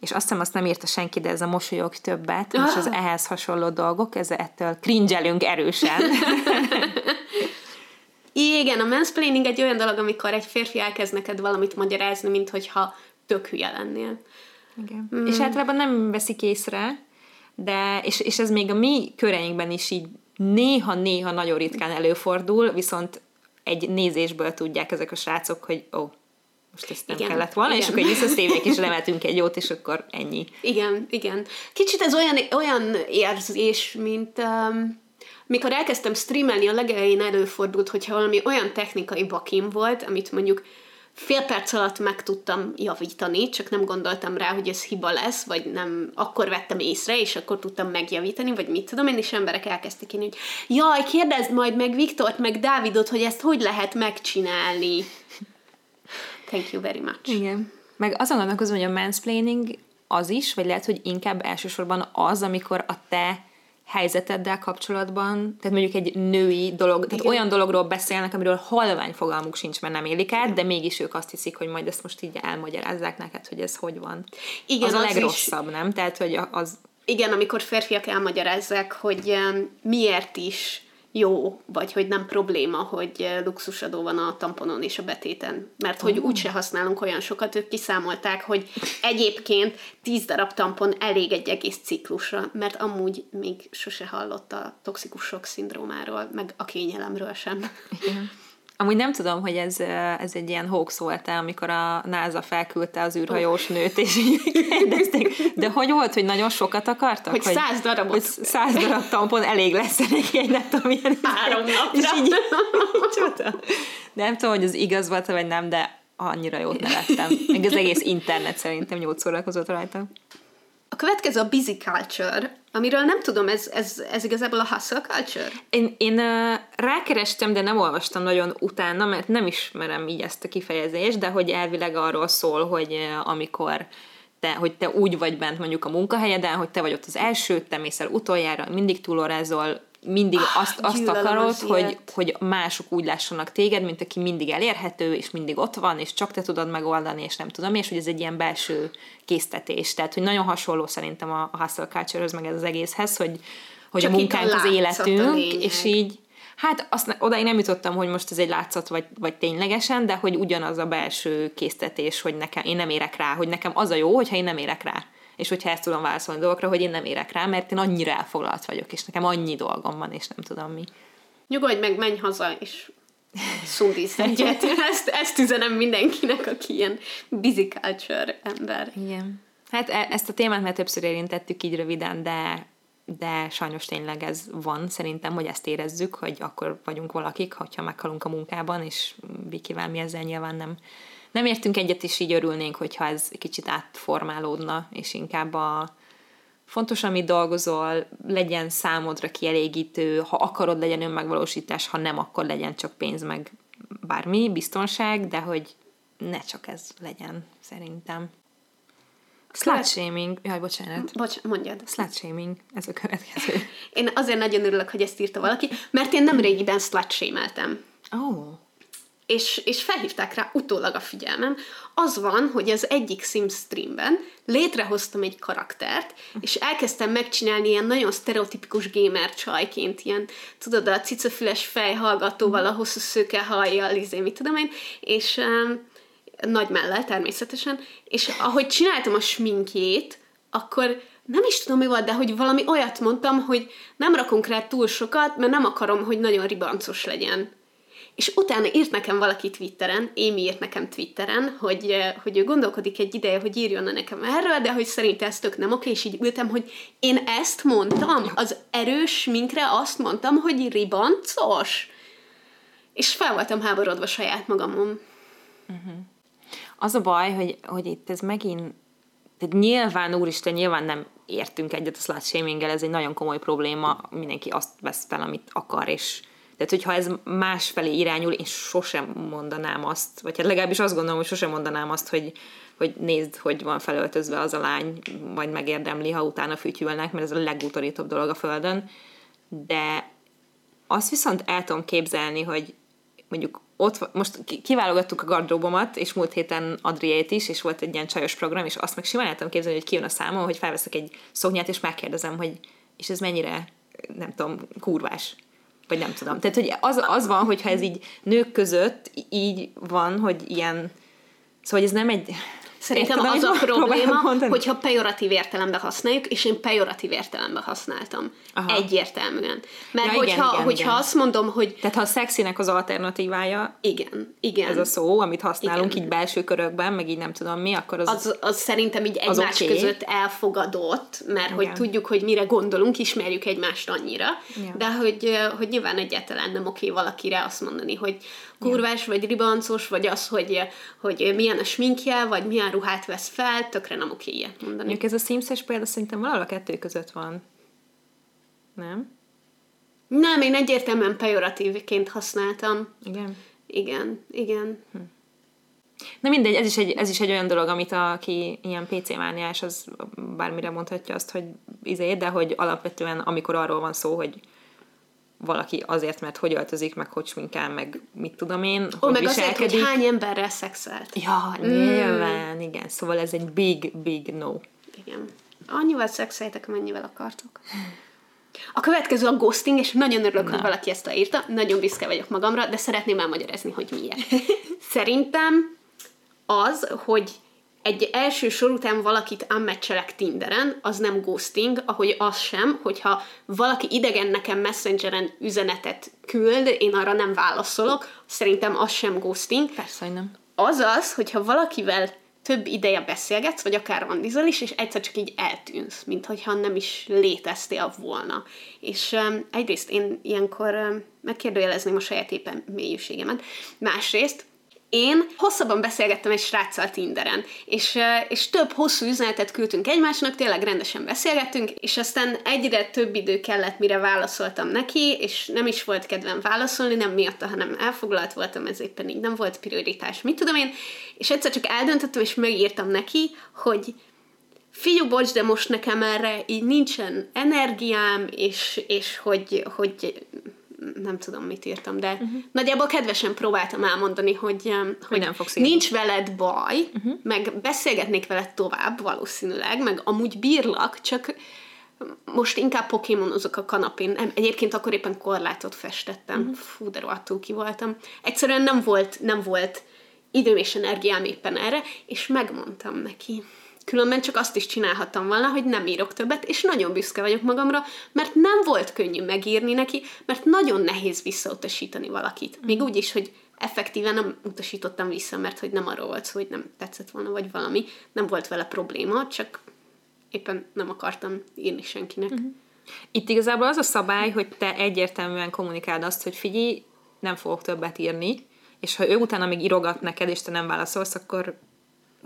és azt hiszem azt nem írta senki, de ez a mosolyog többet, és az ehhez hasonló dolgok, ez ettől cringelünk erősen. Igen, a mansplaining egy olyan dolog, amikor egy férfi elkezd neked valamit magyarázni, mint hogyha tök hülye lennél. Igen. Mm. És általában nem veszik észre, de, és, és ez még a mi köreinkben is így néha-néha nagyon ritkán előfordul, viszont egy nézésből tudják ezek a srácok, hogy ó, oh, most ezt nem Igen, kellett volna, és igen. akkor így visszaszívják, és lemetünk egy jót, és akkor ennyi. Igen, igen. Kicsit ez olyan, olyan érzés, mint um, mikor elkezdtem streamelni, a legelején előfordult, hogyha valami olyan technikai bakim volt, amit mondjuk fél perc alatt meg tudtam javítani, csak nem gondoltam rá, hogy ez hiba lesz, vagy nem, akkor vettem észre, és akkor tudtam megjavítani, vagy mit tudom én, és emberek elkezdtek írni, hogy jaj, kérdezd majd meg Viktort, meg Dávidot, hogy ezt hogy lehet megcsinálni. Thank you very much. Igen. Meg azon gondolkozom, hogy a mansplaining az is, vagy lehet, hogy inkább elsősorban az, amikor a te helyzeteddel kapcsolatban, tehát mondjuk egy női dolog, tehát Igen. olyan dologról beszélnek, amiről halvány fogalmuk sincs, mert nem élik át, de mégis ők azt hiszik, hogy majd ezt most így elmagyarázzák neked, hogy ez hogy van. Igen, az a az is- legrosszabb, nem? Tehát, hogy a- az, Igen, amikor férfiak elmagyarázzák, hogy miért is jó, vagy hogy nem probléma, hogy eh, luxusadó van a tamponon és a betéten. Mert hogy úgyse használunk olyan sokat, ők kiszámolták, hogy egyébként 10 darab tampon elég egy egész ciklusra, mert amúgy még sose hallott a toxikus sok szindrómáról, meg a kényelemről sem. Amúgy nem tudom, hogy ez, ez egy ilyen hoax volt amikor a NASA felküldte az űrhajós nőt, és így kérdezték, de hogy volt, hogy nagyon sokat akartak? Hogy száz darabot. Hogy száz darab tampon elég lesz neki egy nem tudom, milyen Három napra. És így, csoda. De nem tudom, hogy az igaz volt vagy nem, de annyira jót nevettem. Még az egész internet szerintem jót szórakozott rajta. A következő a busy culture, amiről nem tudom, ez, ez, ez igazából a hustle culture? Én, én uh, rákerestem, de nem olvastam nagyon utána, mert nem ismerem így ezt a kifejezést, de hogy elvileg arról szól, hogy amikor te, hogy te úgy vagy bent mondjuk a munkahelyeden, hogy te vagy ott az első, te mész el utoljára, mindig túlórázol, mindig azt, azt gyűlölöm akarod, az hogy, hogy mások úgy lássanak téged, mint aki mindig elérhető, és mindig ott van, és csak te tudod megoldani, és nem tudom, és hogy ez egy ilyen belső késztetés. Tehát, hogy nagyon hasonló szerintem a, a hustle culture meg ez az egészhez, hogy, hogy Csak a munkánk az életünk, és így Hát azt, odáig nem jutottam, hogy most ez egy látszat, vagy, vagy ténylegesen, de hogy ugyanaz a belső késztetés, hogy nekem, én nem érek rá, hogy nekem az a jó, hogyha én nem érek rá. És hogyha ezt tudom válaszolni dolgokra, hogy én nem érek rá, mert én annyira elfoglalt vagyok, és nekem annyi dolgom van, és nem tudom mi. Nyugodj meg, menj haza, és szundísz egyet. Ezt, ezt üzenem mindenkinek, aki ilyen busy culture ember. Igen. Hát e- ezt a témát már többször érintettük így röviden, de, de sajnos tényleg ez van. Szerintem, hogy ezt érezzük, hogy akkor vagyunk valakik, hogyha meghalunk a munkában, és Vikivel mi ezzel nyilván nem, nem értünk egyet, és így örülnénk, hogyha ez kicsit átformálódna, és inkább a fontos, amit dolgozol, legyen számodra kielégítő, ha akarod, legyen önmegvalósítás, ha nem, akkor legyen csak pénz, meg bármi, biztonság, de hogy ne csak ez legyen, szerintem. Slut shaming. Jaj, bocsánat. Bocs, mondjad. Slut shaming. Ez a következő. Én azért nagyon örülök, hogy ezt írta valaki, mert én nem régiben slut shameltem. Oh. És, és felhívták rá utólag a figyelmem, az van, hogy az egyik Sims streamben létrehoztam egy karaktert, és elkezdtem megcsinálni ilyen nagyon sztereotipikus gamer csajként, ilyen, tudod, a cicafüles fejhallgatóval, a hosszú szőke hajjal, izé, mit tudom én, és um, nagy mellel természetesen, és ahogy csináltam a sminkjét, akkor nem is tudom mi volt, de hogy valami olyat mondtam, hogy nem rakunk rá túl sokat, mert nem akarom, hogy nagyon ribancos legyen. És utána írt nekem valaki Twitteren, Émi írt nekem Twitteren, hogy, hogy ő gondolkodik egy ideje, hogy írjon nekem erről, de hogy szerinte ez tök nem oké, és így ültem, hogy én ezt mondtam, az erős minkre azt mondtam, hogy ribancos. És fel voltam háborodva saját magamon. Az a baj, hogy, hogy itt ez megint, tehát nyilván, úristen, nyilván nem értünk egyet a slut shaming ez egy nagyon komoly probléma, mindenki azt vesz fel, amit akar, és tehát, hogyha ez másfelé irányul, én sosem mondanám azt, vagy hát legalábbis azt gondolom, hogy sosem mondanám azt, hogy, hogy nézd, hogy van felöltözve az a lány, majd megérdemli, ha utána fütyülnek, mert ez a legutorítóbb dolog a Földön. De azt viszont el tudom képzelni, hogy mondjuk ott, most ki- kiválogattuk a gardróbomat, és múlt héten Adriét is, és volt egy ilyen csajos program, és azt meg simán el tudom képzelni, hogy kijön a számom, hogy felveszek egy szoknyát, és megkérdezem, hogy és ez mennyire, nem tudom, kurvás. Vagy nem tudom. Tehát, hogy az, az van, hogyha ez így nők között így van, hogy ilyen, szóval ez nem egy... Szerintem Érted, az a probléma, mondani? hogyha pejoratív értelemben használjuk, és én pejoratív értelemben használtam. Aha. Egyértelműen. Mert Ja, hogyha, igen, igen, hogyha igen. azt mondom, hogy Tehát ha a szexinek az alternatívája igen, igen, ez a szó, amit használunk Igen. így belső körökben, meg így nem tudom mi, akkor az... az, az szerintem így egymás oké. között elfogadott, mert hogy Igen. tudjuk, hogy mire gondolunk, ismerjük egymást annyira, Ja. de hogy, hogy nyilván egyáltalán nem oké valakire azt mondani, hogy kurvás, vagy ribancos, vagy az, hogy, hogy milyen a sminkje, vagy milyen ruhát vesz fel, tökre nem oké ilyet mondani. Mondjuk ez a Sims-es példa szerintem valahol a kettő között van. Nem? Nem, én egyértelműen pejoratívként használtam. Igen. Igen, igen. Na mindegy, ez is egy, ez is egy olyan dolog, amit aki ilyen PC mániás, az bármire mondhatja azt, hogy izé, de hogy alapvetően, amikor arról van szó, hogy valaki azért, mert hogy öltözik, meg hogy sminkál, meg mit tudom én, Ó, hogy meg azért, viselkedik. hogy hány emberrel szexelt. Ja, nyilván, igen. Szóval ez egy big, big no. Igen. Annyival szexeltek, amennyivel akartok. A következő a ghosting, és nagyon örülök, hogy valaki ezt leírta. Nagyon büszke vagyok magamra, de szeretném elmagyarázni, hogy miért. Szerintem az, hogy egy első sor után valakit unmatchelek Tinderen, az nem ghosting, ahogy az sem, hogyha valaki idegen nekem messengeren üzenetet küld, én arra nem válaszolok, szerintem az sem ghosting. Persze, hogy nem. Az az, hogyha valakivel több ideje beszélgetsz, vagy akár randizol is, és egyszer csak így eltűnsz, mint hogyha nem is léteztél volna. És um, egyrészt én ilyenkor um, megkérdőjelezném a saját éppen mélyűségemet, másrészt én hosszabban beszélgettem egy sráccal Tinderen, és, és több hosszú üzenetet küldtünk egymásnak, tényleg rendesen beszélgettünk, és aztán egyre több idő kellett, mire válaszoltam neki, és nem is volt kedvem válaszolni, nem miatta, hanem elfoglalt voltam, ez éppen így nem volt prioritás, mit tudom én, és egyszer csak eldöntöttem, és megírtam neki, hogy figyelj, bocs, de most nekem erre így nincsen energiám, és, és hogy, hogy nem tudom, mit írtam, de uh-huh. nagyjából kedvesen próbáltam elmondani, hogy, hogy nem fogsz nincs veled baj, uh-huh. meg beszélgetnék veled tovább valószínűleg, meg amúgy bírlak, csak most inkább pokémonozok a kanapén. Egyébként akkor éppen korlátot festettem. Uh-huh. Fú, de rohadtul ki voltam. Egyszerűen nem volt, nem volt időm és energiám éppen erre, és megmondtam neki. Különben csak azt is csinálhattam volna, hogy nem írok többet, és nagyon büszke vagyok magamra, mert nem volt könnyű megírni neki, mert nagyon nehéz visszautasítani valakit. Még úgy is, hogy effektíven nem utasítottam vissza, mert hogy nem arról volt szó, hogy nem tetszett volna, vagy valami. Nem volt vele probléma, csak éppen nem akartam írni senkinek. Uh-huh. Itt igazából az a szabály, hogy te egyértelműen kommunikáld azt, hogy figyelj, nem fogok többet írni, és ha ő utána még írogat neked, és te nem válaszolsz, akkor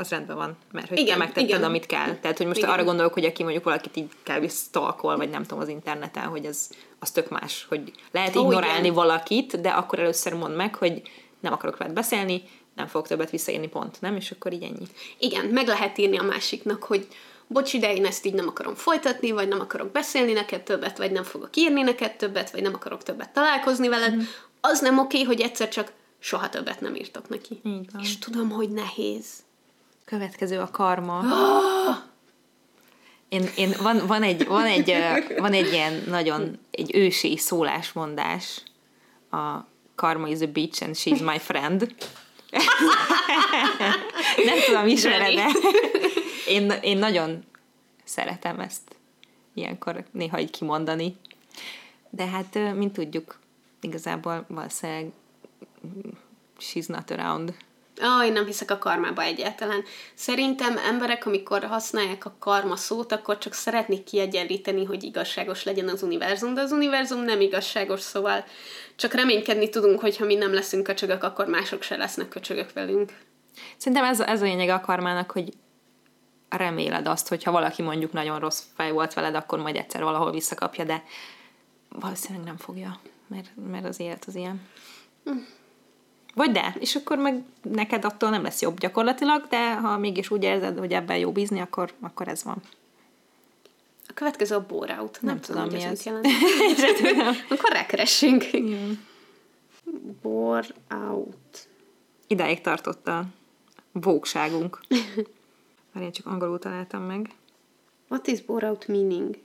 az rendben van, mert hogy Igen, te megtetted, igen. amit kell. Tehát, hogy most Igen. arra gondolok, hogy aki mondjuk valakit így kell stalkol, vagy nem tudom, az interneten, hogy ez az tök más, hogy lehet Ó, ignorálni igen. valakit, de akkor először mondd meg, hogy nem akarok veled beszélni, nem fogok többet visszaírni, pont, nem? És akkor így ennyi. Igen, meg lehet írni a másiknak, hogy bocs, de én ezt így nem akarom folytatni, vagy nem akarok beszélni neked többet, vagy nem fogok írni neked többet, vagy nem akarok többet találkozni veled. Mm. Az nem oké, hogy egyszer csak soha többet nem írtok neki. Van. És tudom, hogy nehéz. Következő a karma. Én, én van, van, egy, van, egy, van egy ilyen nagyon egy ősi szólásmondás a karma is a bitch and she's my friend. Nem tudom, ismered-e? Én, én nagyon szeretem ezt ilyenkor néha így kimondani. De hát, mint tudjuk, igazából valószínűleg mm, she's not around. Ó, én nem hiszek a karmába egyáltalán. Szerintem emberek, amikor használják a karma szót, akkor csak szeretnék kiegyenlíteni, hogy igazságos legyen az univerzum, de az univerzum nem igazságos, szóval csak reménykedni tudunk, hogy ha mi nem leszünk köcsögök, akkor mások se lesznek köcsögök velünk. Szerintem ez, ez a lényeg a karmának, hogy reméled azt, hogy ha valaki mondjuk nagyon rossz fej volt veled, akkor majd egyszer valahol visszakapja, de valószínűleg nem fogja, mert, mert az élet az ilyen. Vagy de, és akkor meg neked attól nem lesz jobb gyakorlatilag, de ha mégis úgy érzed, hogy ebben jó bízni, akkor, akkor ez van. A következő a bore out. Nem, Nem tudom, mi ez jelent. akkor rákeressünk. Bore out. Idáig tartott a vókságunk. Már én csak angolul találtam meg. What is bore out meaning?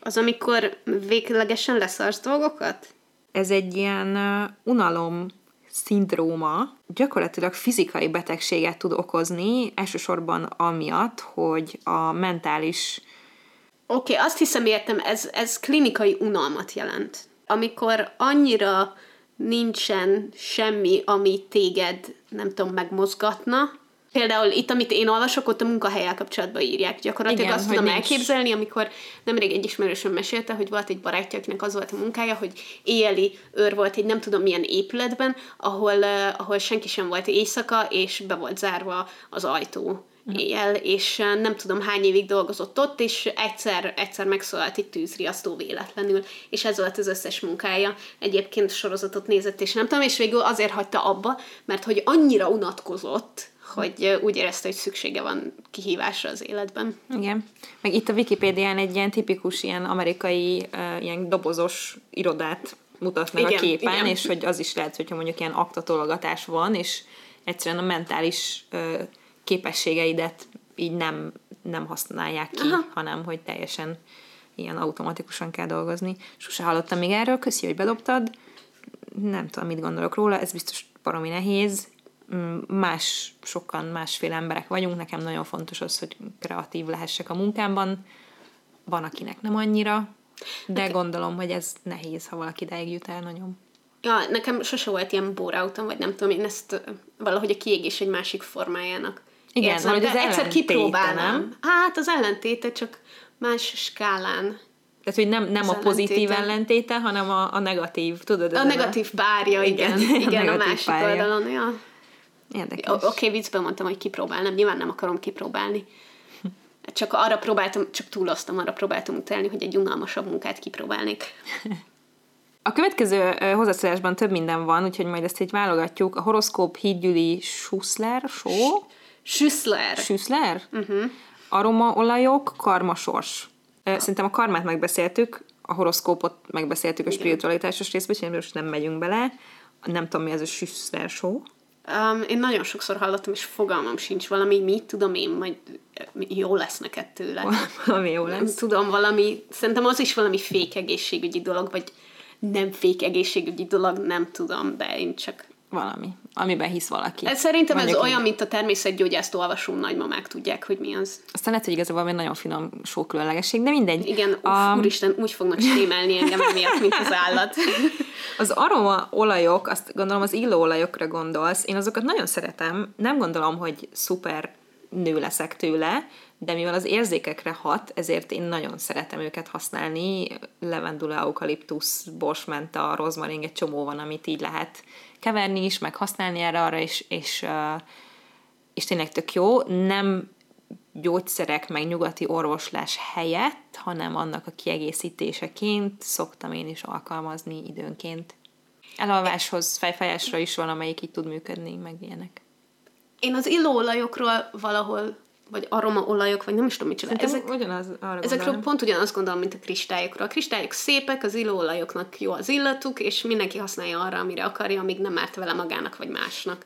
Az, amikor véglegesen leszarsz dolgokat? Ez egy ilyen uh, unalom szindróma, gyakorlatilag fizikai betegséget tud okozni, elsősorban amiatt, hogy a mentális Oké, okay, azt hiszem értem, ez, ez klinikai unalmat jelent. Amikor annyira nincsen semmi, ami téged, nem tudom, megmozgatna. Például itt, amit én olvasok, ott a munkahelyel kapcsolatban írják. Gyakorlatilag Igen, azt tudom nincs. elképzelni, amikor nemrég egy ismerősöm mesélte, hogy volt egy barátja, akinek az volt a munkája, hogy éjjeli őr volt egy nem tudom milyen épületben, ahol, uh, ahol senki sem volt éjszaka, és be volt zárva az ajtó. éjjel, és nem tudom hány évig dolgozott ott, és egyszer, egyszer megszólalt egy tűzriasztó véletlenül, és ez volt az összes munkája. Egyébként sorozatot nézett, és nem tudom, és végül azért hagyta abba, mert hogy annyira unatkozott, hogy úgy érezte, hogy szüksége van kihívásra az életben. Igen. Meg itt a Wikipédián egy ilyen tipikus, ilyen amerikai, ilyen dobozos irodát mutat meg igen, a képen, igen. és hogy az is lehet, hogyha mondjuk ilyen aktatologatás van, és egyszerűen a mentális képességeidet így nem, nem használják ki, Aha. hanem hogy teljesen ilyen automatikusan kell dolgozni. Sose hallottam még erről, köszi, hogy bedobtad. Nem tudom, mit gondolok róla, ez biztos baromi nehéz. Mm, más, sokan másféle emberek vagyunk, nekem nagyon fontos az, hogy kreatív lehessek a munkámban. Van, akinek nem annyira, de okay. gondolom, hogy ez nehéz, ha valaki ideig jut el nagyon. Ja, nekem sose volt ilyen bóráutam, vagy nem tudom, én ezt valahogy a kiégés egy másik formájának igen, érzem, hogy az egyszer kipróbálnám. Nem? Hát az ellentéte, csak más skálán. Tehát, hogy nem, nem a pozitív ellentéte, ellentéte hanem a, a negatív, tudod? A negatív párja, igen. Igen, igen a, a másik párja. oldalon, ja. Érdekes. Oké, okay, viccben mondtam, hogy kipróbálnám, nyilván nem akarom kipróbálni. Csak arra próbáltam, csak túloztam, arra próbáltam utalni, hogy egy unalmasabb munkát kipróbálnék. A következő hozzászólásban több minden van, úgyhogy majd ezt így válogatjuk. A horoszkóp Hídgyüli Schussler show. Schüssler. Schüssler? Uh-huh. Aromaolajok, karmasors. Szerintem a karmát megbeszéltük, a horoszkópot megbeszéltük a spiritualitásos részben, és most nem megyünk bele. Nem tudom, mi ez a Schüssler show. Um, én nagyon sokszor hallottam, és fogalmam sincs valami, mit tudom én, majd jó lesz neked tőle. Valami jó lesz. Nem tudom, valami, szerintem az is valami fék egészségügyi dolog, vagy nem fék egészségügyi dolog, nem tudom, de én csak valami, amiben hisz valaki. Ez szerintem Mondjuk ez olyan, mint a természetgyógyásztó olvasó nagymamák tudják, hogy mi az. Aztán lehet, hogy igazából egy nagyon finom sok különlegesség, de mindegy. Igen, um, úristen, úgy fognak sémelni engem emiatt, mint az állat. Az aroma olajok, azt gondolom az illó olajokra gondolsz, én azokat nagyon szeretem, nem gondolom, hogy szuper nő leszek tőle, de mivel az érzékekre hat, ezért én nagyon szeretem őket használni. Levendula, eukaliptusz, borsmenta, rozmarin, egy csomó van, amit így lehet keverni is, meg használni erre arra, és, és, és tényleg tök jó. Nem gyógyszerek, meg nyugati orvoslás helyett, hanem annak a kiegészítéseként szoktam én is alkalmazni időnként. Elalváshoz, fejfájásra is van, amelyik így tud működni, meg ilyenek. Én az illóolajokról valahol vagy aromaolajok, vagy nem is tudom micsoda. Ezek, ugyanaz, arra ezekről gondolom. pont ugyanazt gondolom, mint a kristályokról. A kristályok szépek, az illóolajoknak jó az illatuk, és mindenki használja arra, amire akarja, amíg nem árt vele magának vagy másnak.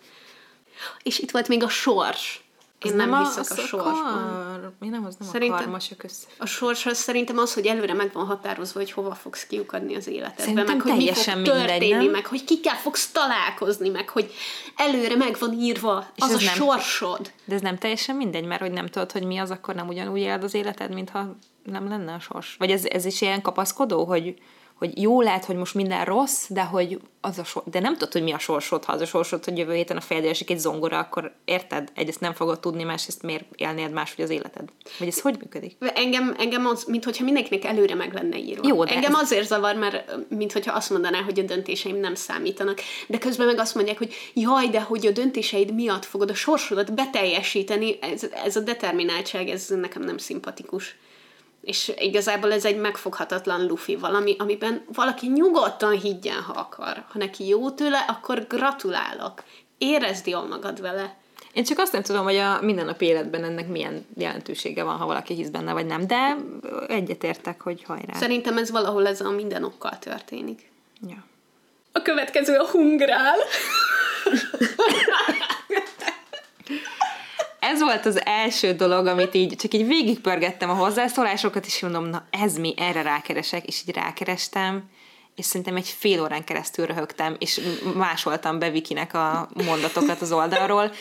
És itt volt még a sors. Én nem, nem hiszek a, a sorsban. Mi nem, az nem szerintem, a karmasok össze. A sors az szerintem az, hogy előre meg van határozva, hogy hova fogsz kiukadni az életedbe, szerintem meg hogy mi fog történni, mindegy, meg hogy kikkel fogsz találkozni, meg hogy előre meg van írva És az a nem, sorsod. De ez nem teljesen mindegy, mert hogy nem tudod, hogy mi az, akkor nem ugyanúgy éled az életed, mintha nem lenne a sors. Vagy ez, ez is ilyen kapaszkodó, hogy hogy jó lehet, hogy most minden rossz, de hogy az a sor, de nem tudod, hogy mi a sorsod, ha az a sorsod, hogy jövő héten a fejedre esik egy zongora, akkor érted? Egyrészt nem fogod tudni, másrészt miért élnéd máshogy az életed? Vagy ez hogy működik? Engem, engem az, mintha mindenkinek előre meg lenne írva. Jó, de engem ez... azért zavar, mert mintha azt mondaná, hogy a döntéseim nem számítanak. De közben meg azt mondják, hogy jaj, de hogy a döntéseid miatt fogod a sorsodat beteljesíteni, ez, ez a determináltság, ez nekem nem szimpatikus és igazából ez egy megfoghatatlan lufi valami, amiben valaki nyugodtan higgyen, ha akar. Ha neki jó tőle, akkor gratulálok. Érezd jól magad vele. Én csak azt nem tudom, hogy a mindennapi életben ennek milyen jelentősége van, ha valaki hisz benne, vagy nem, de egyetértek, hogy hajrá. Szerintem ez valahol ez a minden okkal történik. Ja. A következő a hungrál. ez volt az első dolog, amit így, csak így végigpörgettem a hozzászólásokat, és mondom, na ez mi, erre rákeresek, és így rákerestem, és szerintem egy fél órán keresztül röhögtem, és másoltam be Vikinek a mondatokat az oldalról.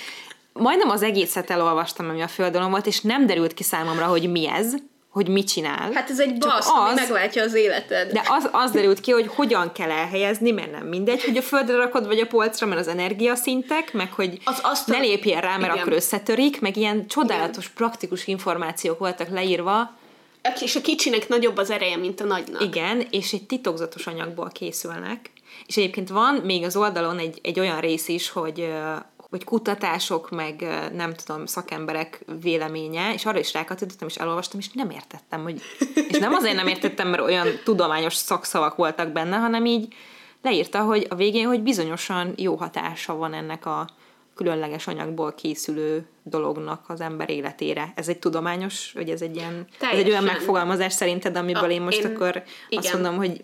Majdnem az egészet elolvastam, ami a földön volt, és nem derült ki számomra, hogy mi ez, hogy mit csinál. Hát ez egy basz, az, ami megváltja az életed. De az, az derült ki, hogy hogyan kell elhelyezni, mert nem mindegy, hogy a földre rakod, vagy a polcra, mert az energiaszintek, meg hogy az azt ne lépjen rá, mert igen. akkor összetörik, meg ilyen csodálatos, igen. praktikus információk voltak leírva. És a kicsinek nagyobb az ereje, mint a nagynak. Igen, és egy titokzatos anyagból készülnek. És egyébként van még az oldalon egy, egy olyan rész is, hogy, hogy kutatások, meg nem tudom, szakemberek véleménye, és arra is rákattintottam, és elolvastam, és nem értettem, hogy... És nem azért nem értettem, mert olyan tudományos szakszavak voltak benne, hanem így leírta, hogy a végén, hogy bizonyosan jó hatása van ennek a különleges anyagból készülő dolognak az ember életére. Ez egy tudományos, vagy ez egy ilyen, ez egy Teljesen. olyan megfogalmazás szerinted, amiből A- én most én- akkor azt igen. mondom, hogy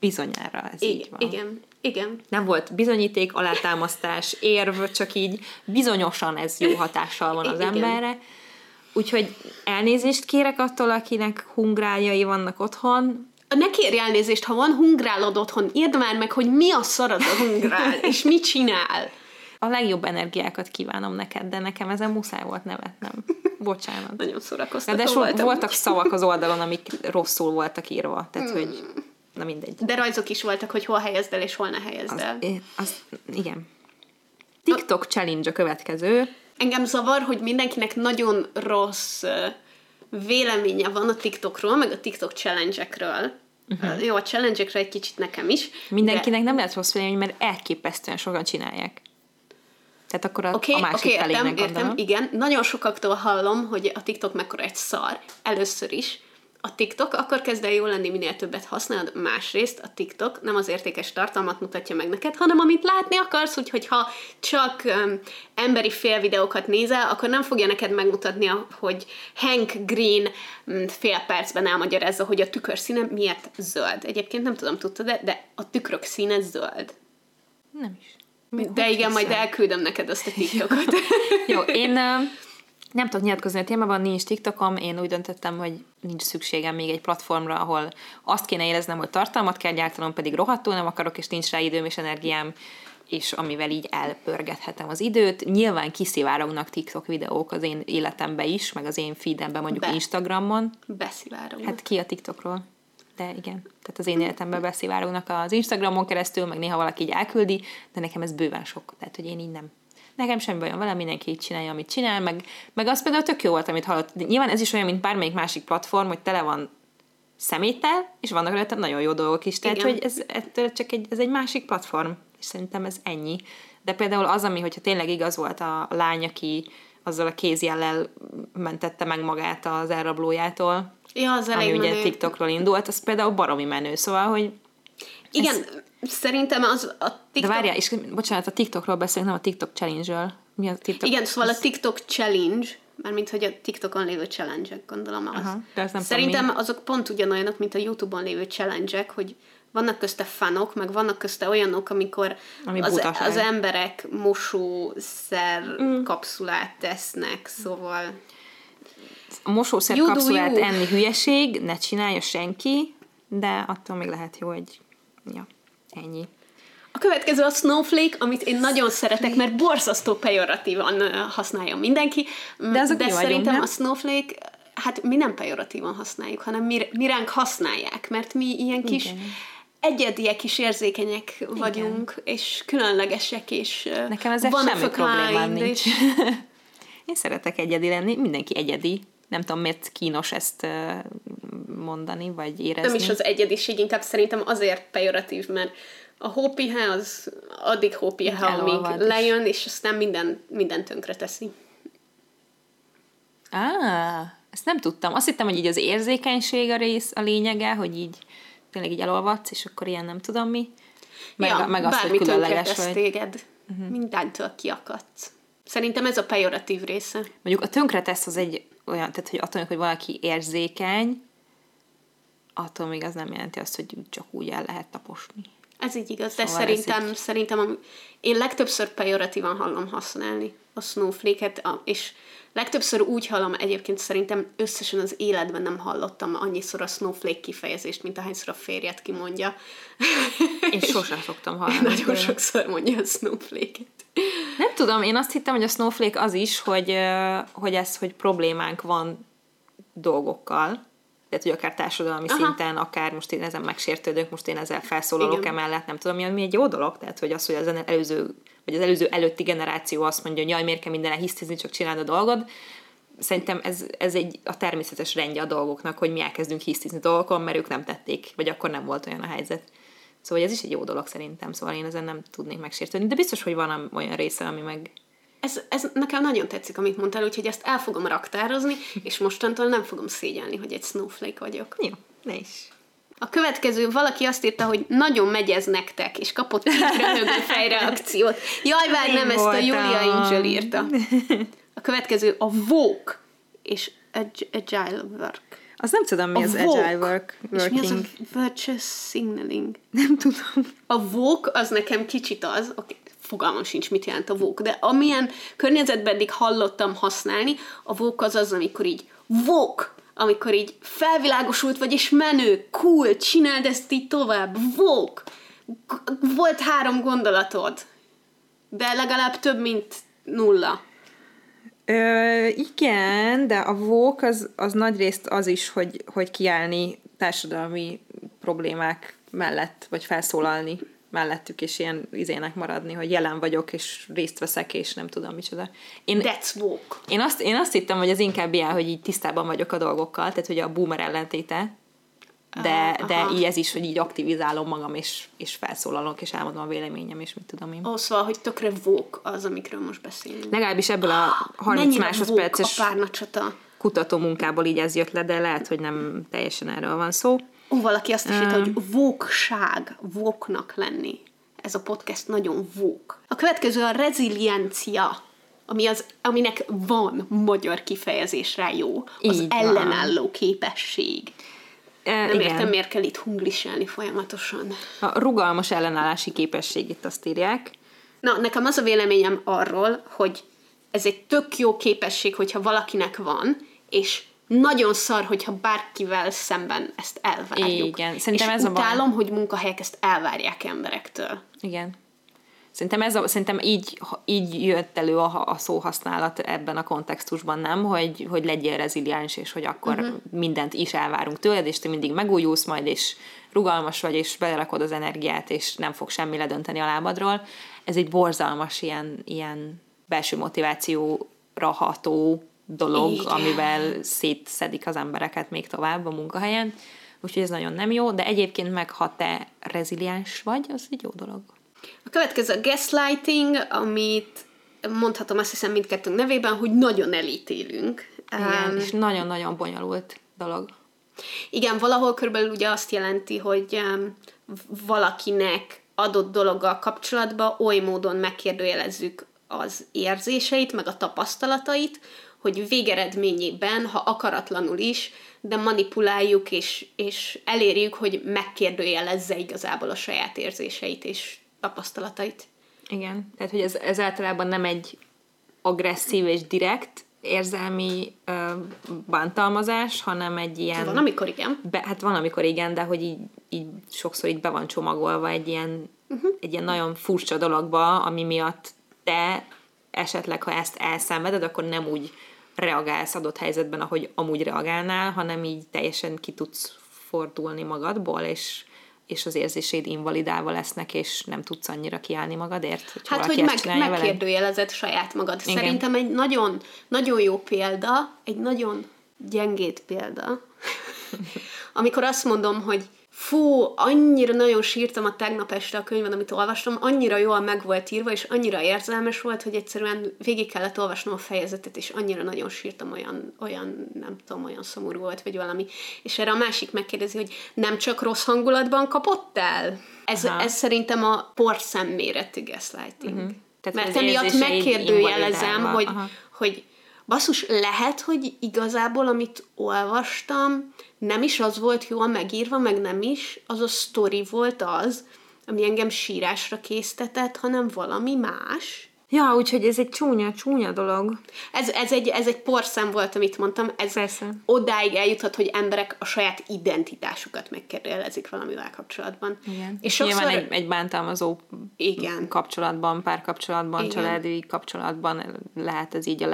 bizonyára ez így Igen, van. igen, igen. Nem volt bizonyíték, alátámasztás, érv, csak így bizonyosan ez jó hatással van az Igen. emberre. Úgyhogy elnézést kérek attól, akinek hungrájai vannak otthon, Ne kérj elnézést, ha van hungrálod otthon, írd már meg, hogy mi a szarad a hungrál, és mit csinál. a legjobb energiákat kívánom neked, de nekem ezen muszáj volt nevetnem. Bocsánat. Nagyon szórakoztató De voltam. voltak szavak az oldalon, amik rosszul voltak írva. Tehát, Hmm. hogy na mindegy. De rajzok is voltak, hogy hol helyezd el, és hol ne helyezd Az, el. az, igen. TikTok challenge a következő. Engem zavar, hogy mindenkinek nagyon rossz véleménye van a TikTokról, meg a TikTok challenge-ekről. Uh-huh. Jó, a challenge egy kicsit nekem is. Mindenkinek nem lehet rossz vélemény, mert elképesztően sokan csinálják. Tehát akkor a, Oké, a okay, másik okay, értem, felének értem, gondolom. igen. Nagyon sokaktól hallom, hogy a TikTok mekkora egy szar. Először is. A TikTok akkor kezd el jól lenni, minél többet használod. Másrészt a TikTok nem az értékes tartalmat mutatja meg neked, hanem amit látni akarsz, úgyhogy ha csak um, emberi félvideókat nézel, akkor nem fogja neked megmutatni, hogy Hank Green mm, fél percben elmagyarázza, hogy a tükör színe miért zöld. Egyébként nem tudom, tudtad de, de a tükrök színe zöld. Nem is. De hogy igen, majd hiszem? elküldöm neked azt a TikTokot. Jó, én ö, nem tudok nyilatkozni a témában, nincs TikTokom, én úgy döntöttem, hogy nincs szükségem még egy platformra, ahol azt kéne éreznem, hogy tartalmat kell gyártanom, pedig rohadtul nem akarok, és nincs rá időm és energiám, és amivel így elpörgethetem az időt. Nyilván kiszivárognak TikTok videók az én életembe is, meg az én feedemben, mondjuk Be. Instagramon. Beszivárognak. Hát ki a TikTokról? De igen, tehát az én életemben beszivárognak az Instagramon keresztül, meg néha valaki így elküldi, de nekem ez bőven sok. Tehát, hogy én így nem. Nekem semmi bajom vele, mindenki így csinálja, amit csinál, meg, meg az például tök jó volt, amit hallott. Nyilván ez is olyan, mint bármelyik másik platform, hogy tele van szeméttel, és vannak rajta nagyon jó dolgok is. Tehát, Igen. hogy ez, ettől csak egy, ez egy másik platform, és szerintem ez ennyi. De például az, ami, hogyha tényleg igaz volt a lány, aki azzal a kézjellel mentette meg magát az elrablójától, Ja, az ami ugye menő. TikTokról indult, az például baromi menő, szóval, hogy Igen, szerintem az a de TikTok... várjál, és bocsánat, a TikTokról beszélünk, nem a TikTok challenge-ről. Mi a TikTok? Igen, szóval a TikTok challenge, mármint hogy a TikTokon lévő challenge gondolom az. Aha, de azt nem Szerintem tudom, azok pont ugyanolyanok, mint a YouTube-on lévő challenge hogy vannak közte fanok, meg vannak közte olyanok, amikor Ami az, butaság. az emberek mosószer mm. kapszulát tesznek, szóval A mosószer do kapszulát you. enni hülyeség, ne csinálja senki, de attól még lehet jó, hogy ja, ennyi. A következő a snowflake, amit én nagyon szeretek, mert borzasztó pejoratívan használja mindenki. De azok De mi vagyunk, szerintem nem? a snowflake, hát mi nem pejoratívan használjuk, hanem mi, mi ránk használják, mert mi ilyen kis Igen. egyediek is érzékenyek vagyunk, és különlegesek, és Nekem ezzel semmi problémám nincs. és- Én szeretek egyedi lenni, mindenki egyedi. Nem tudom, miért kínos ezt mondani, vagy érezni. Nem is az egyediség, inkább szerintem azért pejoratív, mert a hópihe az addig hópihe, amíg lejön, és aztán minden, minden tönkre teszi. Á, ezt nem tudtam. Azt hittem, hogy így az érzékenység a rész, a lényege, hogy így tényleg így elolvadsz, és akkor ilyen nem tudom mi. Meg, ja, meg azt, hogy különleges vagy. téged. Uh-huh. Mindentől kiakadsz. Szerintem ez a pejoratív része. Mondjuk a tönkretesz az egy olyan, tehát hogy attól, hogy valaki érzékeny, attól még az nem jelenti azt, hogy csak úgy el lehet taposni. Ez így igaz, de Szóval szerintem, így- szerintem am- én legtöbbször pejoratívan hallom használni a snowflake-et, a- és legtöbbször úgy hallom, egyébként szerintem összesen az életben nem hallottam annyiszor a snowflake kifejezést, mint ahányszor a férjet kimondja. Én sosem szoktam hallani. Nagyon tőle. sokszor mondja a snowflake-et. Nem tudom, én azt hittem, hogy a Snowflake az is, hogy, hogy ez, hogy problémánk van dolgokkal, tehát, hogy akár társadalmi Aha. Szinten, akár most én ezen megsértődök, most én ezzel felszólalok Igen. emellett, nem tudom, mi, mi egy jó dolog, tehát, hogy az, hogy az előző, vagy az előző előtti generáció azt mondja, hogy jaj, miért kell mindenre hisztizni, csak csináld a dolgod, szerintem ez, ez egy a természetes rendje a dolgoknak, hogy mi elkezdünk hisztizni dolgokon, mert ők nem tették, vagy akkor nem volt olyan a helyzet. Szóval ez is egy jó dolog szerintem, szóval én ezen nem tudnék megsértődni, de biztos, hogy van olyan része, ami meg ez, ez nekem nagyon tetszik, amit mondtál, úgyhogy ezt el fogom raktározni, és mostantól nem fogom szégyelni, hogy egy snowflake vagyok. Jó, ne is. A következő, valaki azt írta, hogy nagyon megy ez nektek, és kapott egy röhögő fejreakciót. Jaj, várj, nem, ezt a Julia Angel írta. A következő a Vogue és Agile Work. Az nem tudom, mi A az Vogue. Agile work, És mi az Working. a Virtuous Signaling? Nem tudom. A Vogue az nekem kicsit az, oké, fogalmam sincs, mit jelent a Vogue, de amilyen környezetben eddig hallottam használni, a Vogue az az, amikor így Vogue, amikor így felvilágosult vagy, és menő, cool, csináld ezt így tovább. G- Volt három gondolatod, de legalább több, mint nulla. Ö, igen, de a vók az, az nagyrészt az is, hogy, hogy kiállni társadalmi problémák mellett, vagy felszólalni mellettük, és ilyen izének maradni, hogy jelen vagyok, és részt veszek, és nem tudom micsoda. Én, That's Vogue. én, azt, én azt hittem, hogy ez inkább ilyen, hogy így tisztában vagyok a dolgokkal, tehát hogy a boomer ellentéte, de, Ah, de aha. így ez is, hogy így aktivizálom magam, és, és felszólalok, és elmondom a véleményem, és mit tudom én. Ó, szóval, hogy tökre Vogue az, amikről most beszélünk. Legalábbis ebből a 30 Mennyire Vogue másodperces a párnacsata. kutató munkából így ez jött le, de lehet, hogy nem teljesen erről van szó. Valaki azt is írta, hogy vókság, vóknak lenni. Ez a podcast nagyon vók. A következő a reziliencia, ami az, aminek van magyar kifejezés rá jó. Az Így van. ellenálló képesség. E, Nem igen. értem, miért kell itt hungliselni folyamatosan. A rugalmas ellenállási képesség itt azt írják. Na, nekem az a véleményem arról, hogy ez egy tök jó képesség, hogyha valakinek van, és nagyon szar, hogyha bárkivel szemben ezt elvárjuk. Igen, szerintem és ez a baj. utálom, hogy munkahelyek ezt elvárják emberektől. Igen. Szerintem, ez a, szerintem így, így jött elő a, a szóhasználat ebben a kontextusban, nem? Hogy, hogy legyél reziliens, és hogy akkor uh-huh. mindent is elvárunk tőled, és te mindig megújulsz majd, és rugalmas vagy, és belerakod az energiát, és nem fog semmi ledönteni a lábadról. Ez egy borzalmas ilyen, ilyen belső motivációra ható dolog, Igen. amivel szétszedik az embereket még tovább a munkahelyen. Úgyhogy ez nagyon nem jó, de egyébként meg, ha te reziliens vagy, az egy jó dolog. A következő a gaslighting, amit mondhatom azt hiszem mindkettőnk nevében, hogy nagyon elítélünk. Igen, Um, és nagyon-nagyon bonyolult dolog. Igen, valahol körülbelül ugye azt jelenti, hogy um, valakinek adott dologgal kapcsolatban oly módon megkérdőjelezzük az érzéseit, meg a tapasztalatait, hogy végeredményében, ha akaratlanul is, de manipuláljuk és, és elérjük, hogy megkérdőjelezze igazából a saját érzéseit és tapasztalatait. Igen, tehát hogy ez, ez általában nem egy agresszív és direkt érzelmi ö, bántalmazás, hanem egy ilyen... Van, amikor igen. Be, hát van, amikor igen, de hogy így, így sokszor így be van csomagolva egy ilyen, uh-huh. egy ilyen nagyon furcsa dologba, ami miatt te esetleg, ha ezt elszenveded, akkor nem úgy reagálsz adott helyzetben, ahogy amúgy reagálnál, hanem így teljesen ki tudsz fordulni magadból, és, és az érzéseid invalidálva lesznek, és nem tudsz annyira kiállni magadért. Hogy Hát, hogy meg, veled. megkérdőjelezed saját magad. Igen. Szerintem egy nagyon, nagyon jó példa, egy nagyon gyengét példa, amikor azt mondom, hogy fú, annyira nagyon sírtam a tegnap este a könyvben, amit olvastam, annyira jól meg volt írva, és annyira érzelmes volt, hogy egyszerűen végig kellett olvasnom a fejezetet, és annyira nagyon sírtam, olyan, olyan nem tudom, olyan szomorú volt, vagy valami. És erre a másik megkérdezi, hogy nem csak rossz hangulatban kapott el? Ez, Aha. ez szerintem a porszemméretű gaslighting. Uh-huh. Tehát Mert emiatt megkérdőjelezem, hogy, Aha. hogy basszus, lehet, hogy igazából, amit olvastam, nem is az volt jól megírva, meg nem is, az a sztori volt az, ami engem sírásra késztetett, hanem valami más. Ja, úgyhogy ez egy csúnya, csúnya dolog. Ez, ez, egy, ez egy porszem volt, amit mondtam, ez Persze. odáig eljuthat, hogy emberek a saját identitásukat megkérdőjelezik valamivel kapcsolatban. Igen. És sokszor... Nyilván egy, egy bántalmazó Igen. kapcsolatban, párkapcsolatban, Igen. családi kapcsolatban lehet ez így a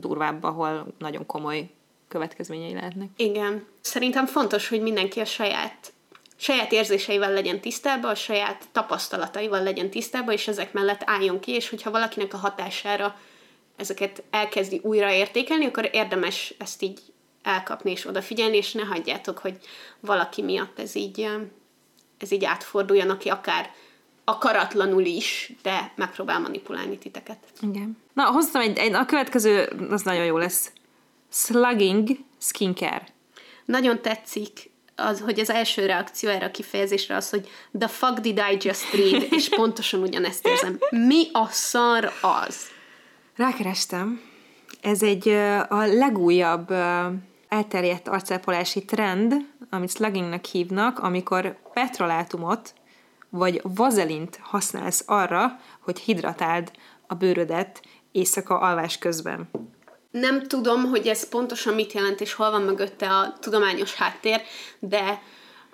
legdurvább, ahol nagyon komoly következményei lehetnek. Igen. Szerintem fontos, hogy mindenki a saját saját érzéseivel legyen tisztában, a saját tapasztalataival legyen tisztában, és ezek mellett álljon ki, és hogyha valakinek a hatására ezeket elkezdi újra értékelni, akkor érdemes ezt így elkapni és odafigyelni, és ne hagyjátok, hogy valaki miatt ez így, ez így átforduljon, aki akár akaratlanul is, de megpróbál manipulálni titeket. Igen. Na, hoztam egy, egy, a következő, az nagyon jó lesz. Slugging skincare. Nagyon tetszik, az, hogy az első reakció erre a kifejezésre az, hogy the fuck did I just read, és pontosan ugyanezt érzem. Mi a szar az? Rákerestem. Ez egy a legújabb elterjedt arcápolási trend, amit sluggingnak hívnak, amikor petrolátumot vagy vazelint használsz arra, hogy hidratáld a bőrödet éjszaka alvás közben. Nem tudom, hogy ez pontosan mit jelent, és hol van mögötte a tudományos háttér, de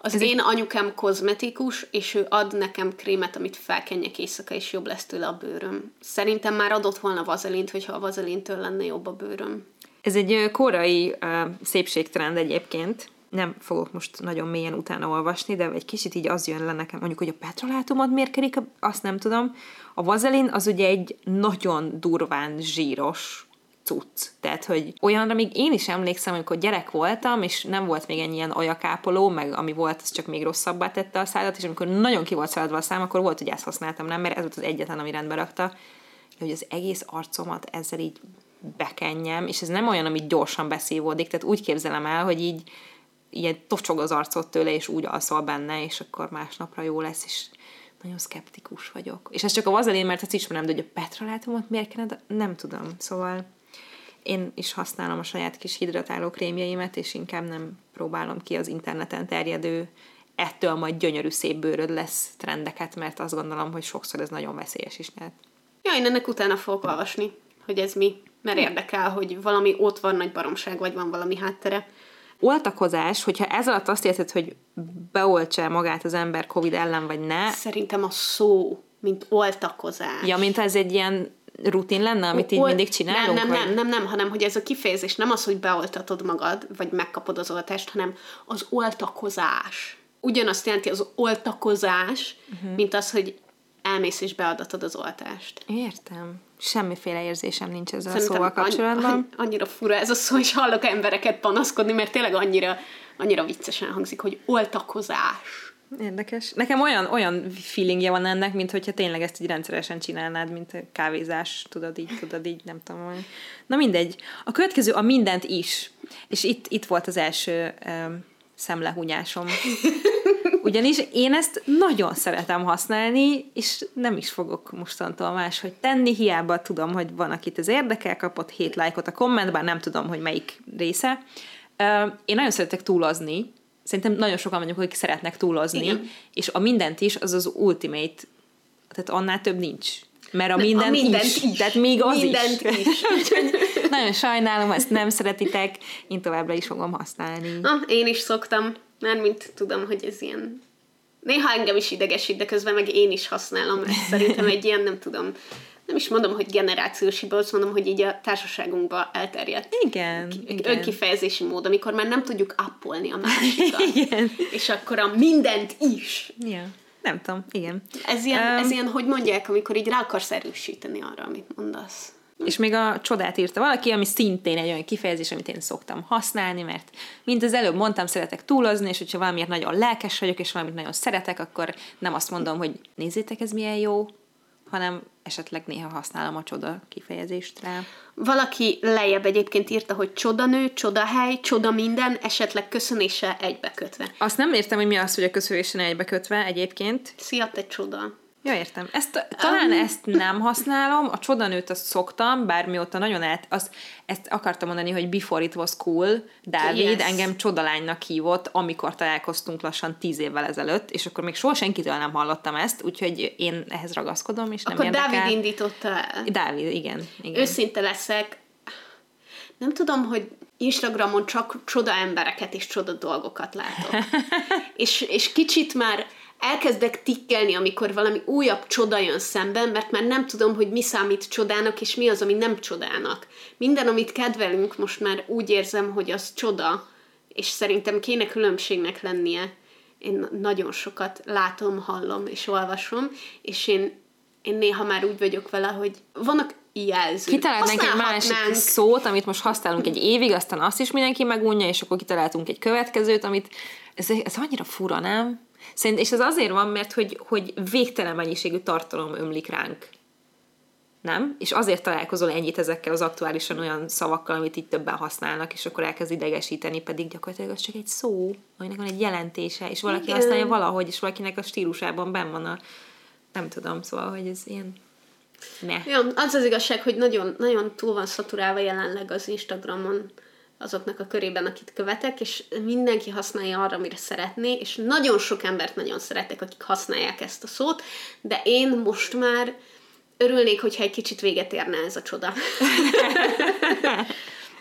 az ez én anyukám kozmetikus, és ő ad nekem krémet, amit felkenjek éjszaka, és jobb lesz tőle a bőröm. Szerintem már adott volna vazelint, hogyha a vazelintől lenne jobb a bőröm. Ez egy korai uh, szépségtrend egyébként. Nem fogok most nagyon mélyen utána olvasni, de egy kicsit így az jön le nekem, mondjuk, hogy a petrolátumot mérkedik, azt nem tudom. A vazelin az ugye egy nagyon durván zsíros cucc. Tehát, hogy olyanra még én is emlékszem, amikor gyerek voltam, és nem volt még ennyi ilyen ojakápoló, meg ami volt, az csak még rosszabbá tette a szádat, és amikor nagyon ki volt szaladva a szám, akkor volt, hogy ezt használtam, nem, mert ez volt az egyetlen, ami rendbe rakta, hogy az egész arcomat ezzel így bekenjem, és ez nem olyan, ami gyorsan beszívódik, tehát úgy képzelem el, hogy így ilyen tocsog az arcot tőle, és úgy alszol benne, és akkor másnapra jó lesz, és nagyon szkeptikus vagyok. És ez csak a vazelin, mert azt ismerem, de hogy a petrolátumot miért kellene, nem tudom. Szóval én is használom a saját kis hidratáló krémjeimet, és inkább nem próbálom ki az interneten terjedő ettől majd gyönyörű szép bőröd lesz trendeket, mert azt gondolom, hogy sokszor ez nagyon veszélyes is lehet. Ja, én ennek utána fogok olvasni, hogy ez mi, mert érdekel, hogy valami ott van nagy baromság, vagy van valami háttere. Oltakozás, hogyha ez alatt azt érted, hogy beoltsa magát az ember Covid ellen, vagy ne. Szerintem a szó, mint oltakozás. Ja, mint ez egy ilyen rutin lenne, amit így mindig csinálunk? Nem, nem, nem, nem, nem, hanem hogy ez a kifejezés nem az, hogy beoltatod magad, vagy megkapod az oltást, hanem az oltakozás. Ugyanazt jelenti az oltakozás, uh-huh. mint az, hogy elmész és beadatod az oltást. Értem. Semmiféle érzésem nincs ezzel a Szerintem szóval kapcsolatban. Annyi, annyira fura ez a szó, és hallok embereket panaszkodni, mert tényleg annyira, annyira viccesen hangzik, hogy oltakozás. Érdekes. Nekem olyan, olyan feelingje van ennek, mint hogyha tényleg ezt így rendszeresen csinálnád, mint a kávézás, tudod így, tudod így, nem tudom. olyan. Na mindegy. A következő a mindent is. És itt, itt volt az első um, szemlehúnyásom. Ugyanis én ezt nagyon szeretem használni, és nem is fogok mostantól máshogy tenni, hiába tudom, hogy van, akit ez érdekel, kapott hét lájkot a kommentben, nem tudom, hogy melyik része. Én nagyon szeretek túlozni, szerintem nagyon sokan vagyunk, akik szeretnek túlozni, Igen. és a mindent is, az az ultimate, tehát annál több nincs. Mert a Ne, a mindent, mindent is, is. tehát még az Mindent is. is. Nagyon sajnálom, ezt nem szeretitek, én továbbra is fogom használni. Ah, én is szoktam, mert mint tudom, hogy ez ilyen... Néha engem is idegesít, de közben meg én is használom. Ez szerintem egy ilyen, nem tudom, nem is mondom, hogy generációs hiba, azt mondom, hogy így a társaságunkban elterjedt Igen, igen. önkifejezési mód, amikor már nem tudjuk appolni a másikat. Igen. És akkor a mindent is. Ja, nem tudom, igen. Ez ilyen, Öm. ez ilyen, hogy mondják, amikor így rá akarsz erősíteni arra, amit mondasz. És még a csodát írta valaki, ami szintén egy olyan kifejezés, amit én szoktam használni, mert mint az előbb mondtam, szeretek túlozni, és hogyha valamiért nagyon lelkes vagyok, és valamit nagyon szeretek, akkor nem azt mondom, hogy nézzétek, ez milyen jó, hanem esetleg néha használom a csoda kifejezést rá. Valaki lejjebb egyébként írta, hogy csodanő, csodahely, csoda minden, esetleg köszönéssel egybekötve. Azt nem értem, hogy mi az, hogy a köszönésen egybekötve egyébként. Szia, te csoda! Ja, értem. Ezt, talán ezt nem használom, a csodanőt azt szoktam, bár mióta nagyon át, azt, ezt akartam mondani, hogy before it was cool, Dávid Yes. engem csodalánynak hívott, amikor találkoztunk lassan tíz évvel ezelőtt, és akkor még soha senkitől nem hallottam ezt, úgyhogy én ehhez ragaszkodom, és nem Akkor érdekel. Dávid indította el. Dávid, igen. igen. Őszinte leszek, nem tudom, hogy Instagramon csak csoda embereket és csoda dolgokat látok. és, és kicsit már elkezdek tikkelni, amikor valami újabb csoda jön szemben, mert már nem tudom, hogy mi számít csodának, és mi az, ami nem csodának. Minden, amit kedvelünk, most már úgy érzem, hogy az csoda, és szerintem kéne különbségnek lennie. Én nagyon sokat látom, hallom és olvasom, és én, én néha már úgy vagyok vele, hogy vannak jelzők. Kitalálnánk egy másik szót, amit most használunk egy évig, aztán azt is mindenki megunja, és akkor kitaláltunk egy következőt, amit ez, ez annyira fura, nem? Szerint, és ez azért van, mert hogy, hogy végtelen mennyiségű tartalom ömlik ránk. Nem? És azért találkozol ennyit ezekkel az aktuálisan olyan szavakkal, amit itt többen használnak, és akkor elkezd idegesíteni, pedig gyakorlatilag az csak egy szó, aminek van egy jelentése, és valaki Igen. használja valahogy, és valakinek a stílusában benn van a nem tudom, szóval, hogy ez ilyen ne. Ja, az az igazság, hogy nagyon, nagyon túl van szaturálva jelenleg az Instagramon azoknak a körében, akit követek, és mindenki használja arra, amire szeretné, és nagyon sok embert nagyon szeretek, akik használják ezt a szót, de én most már örülnék, hogyha egy kicsit véget érne ez a csoda.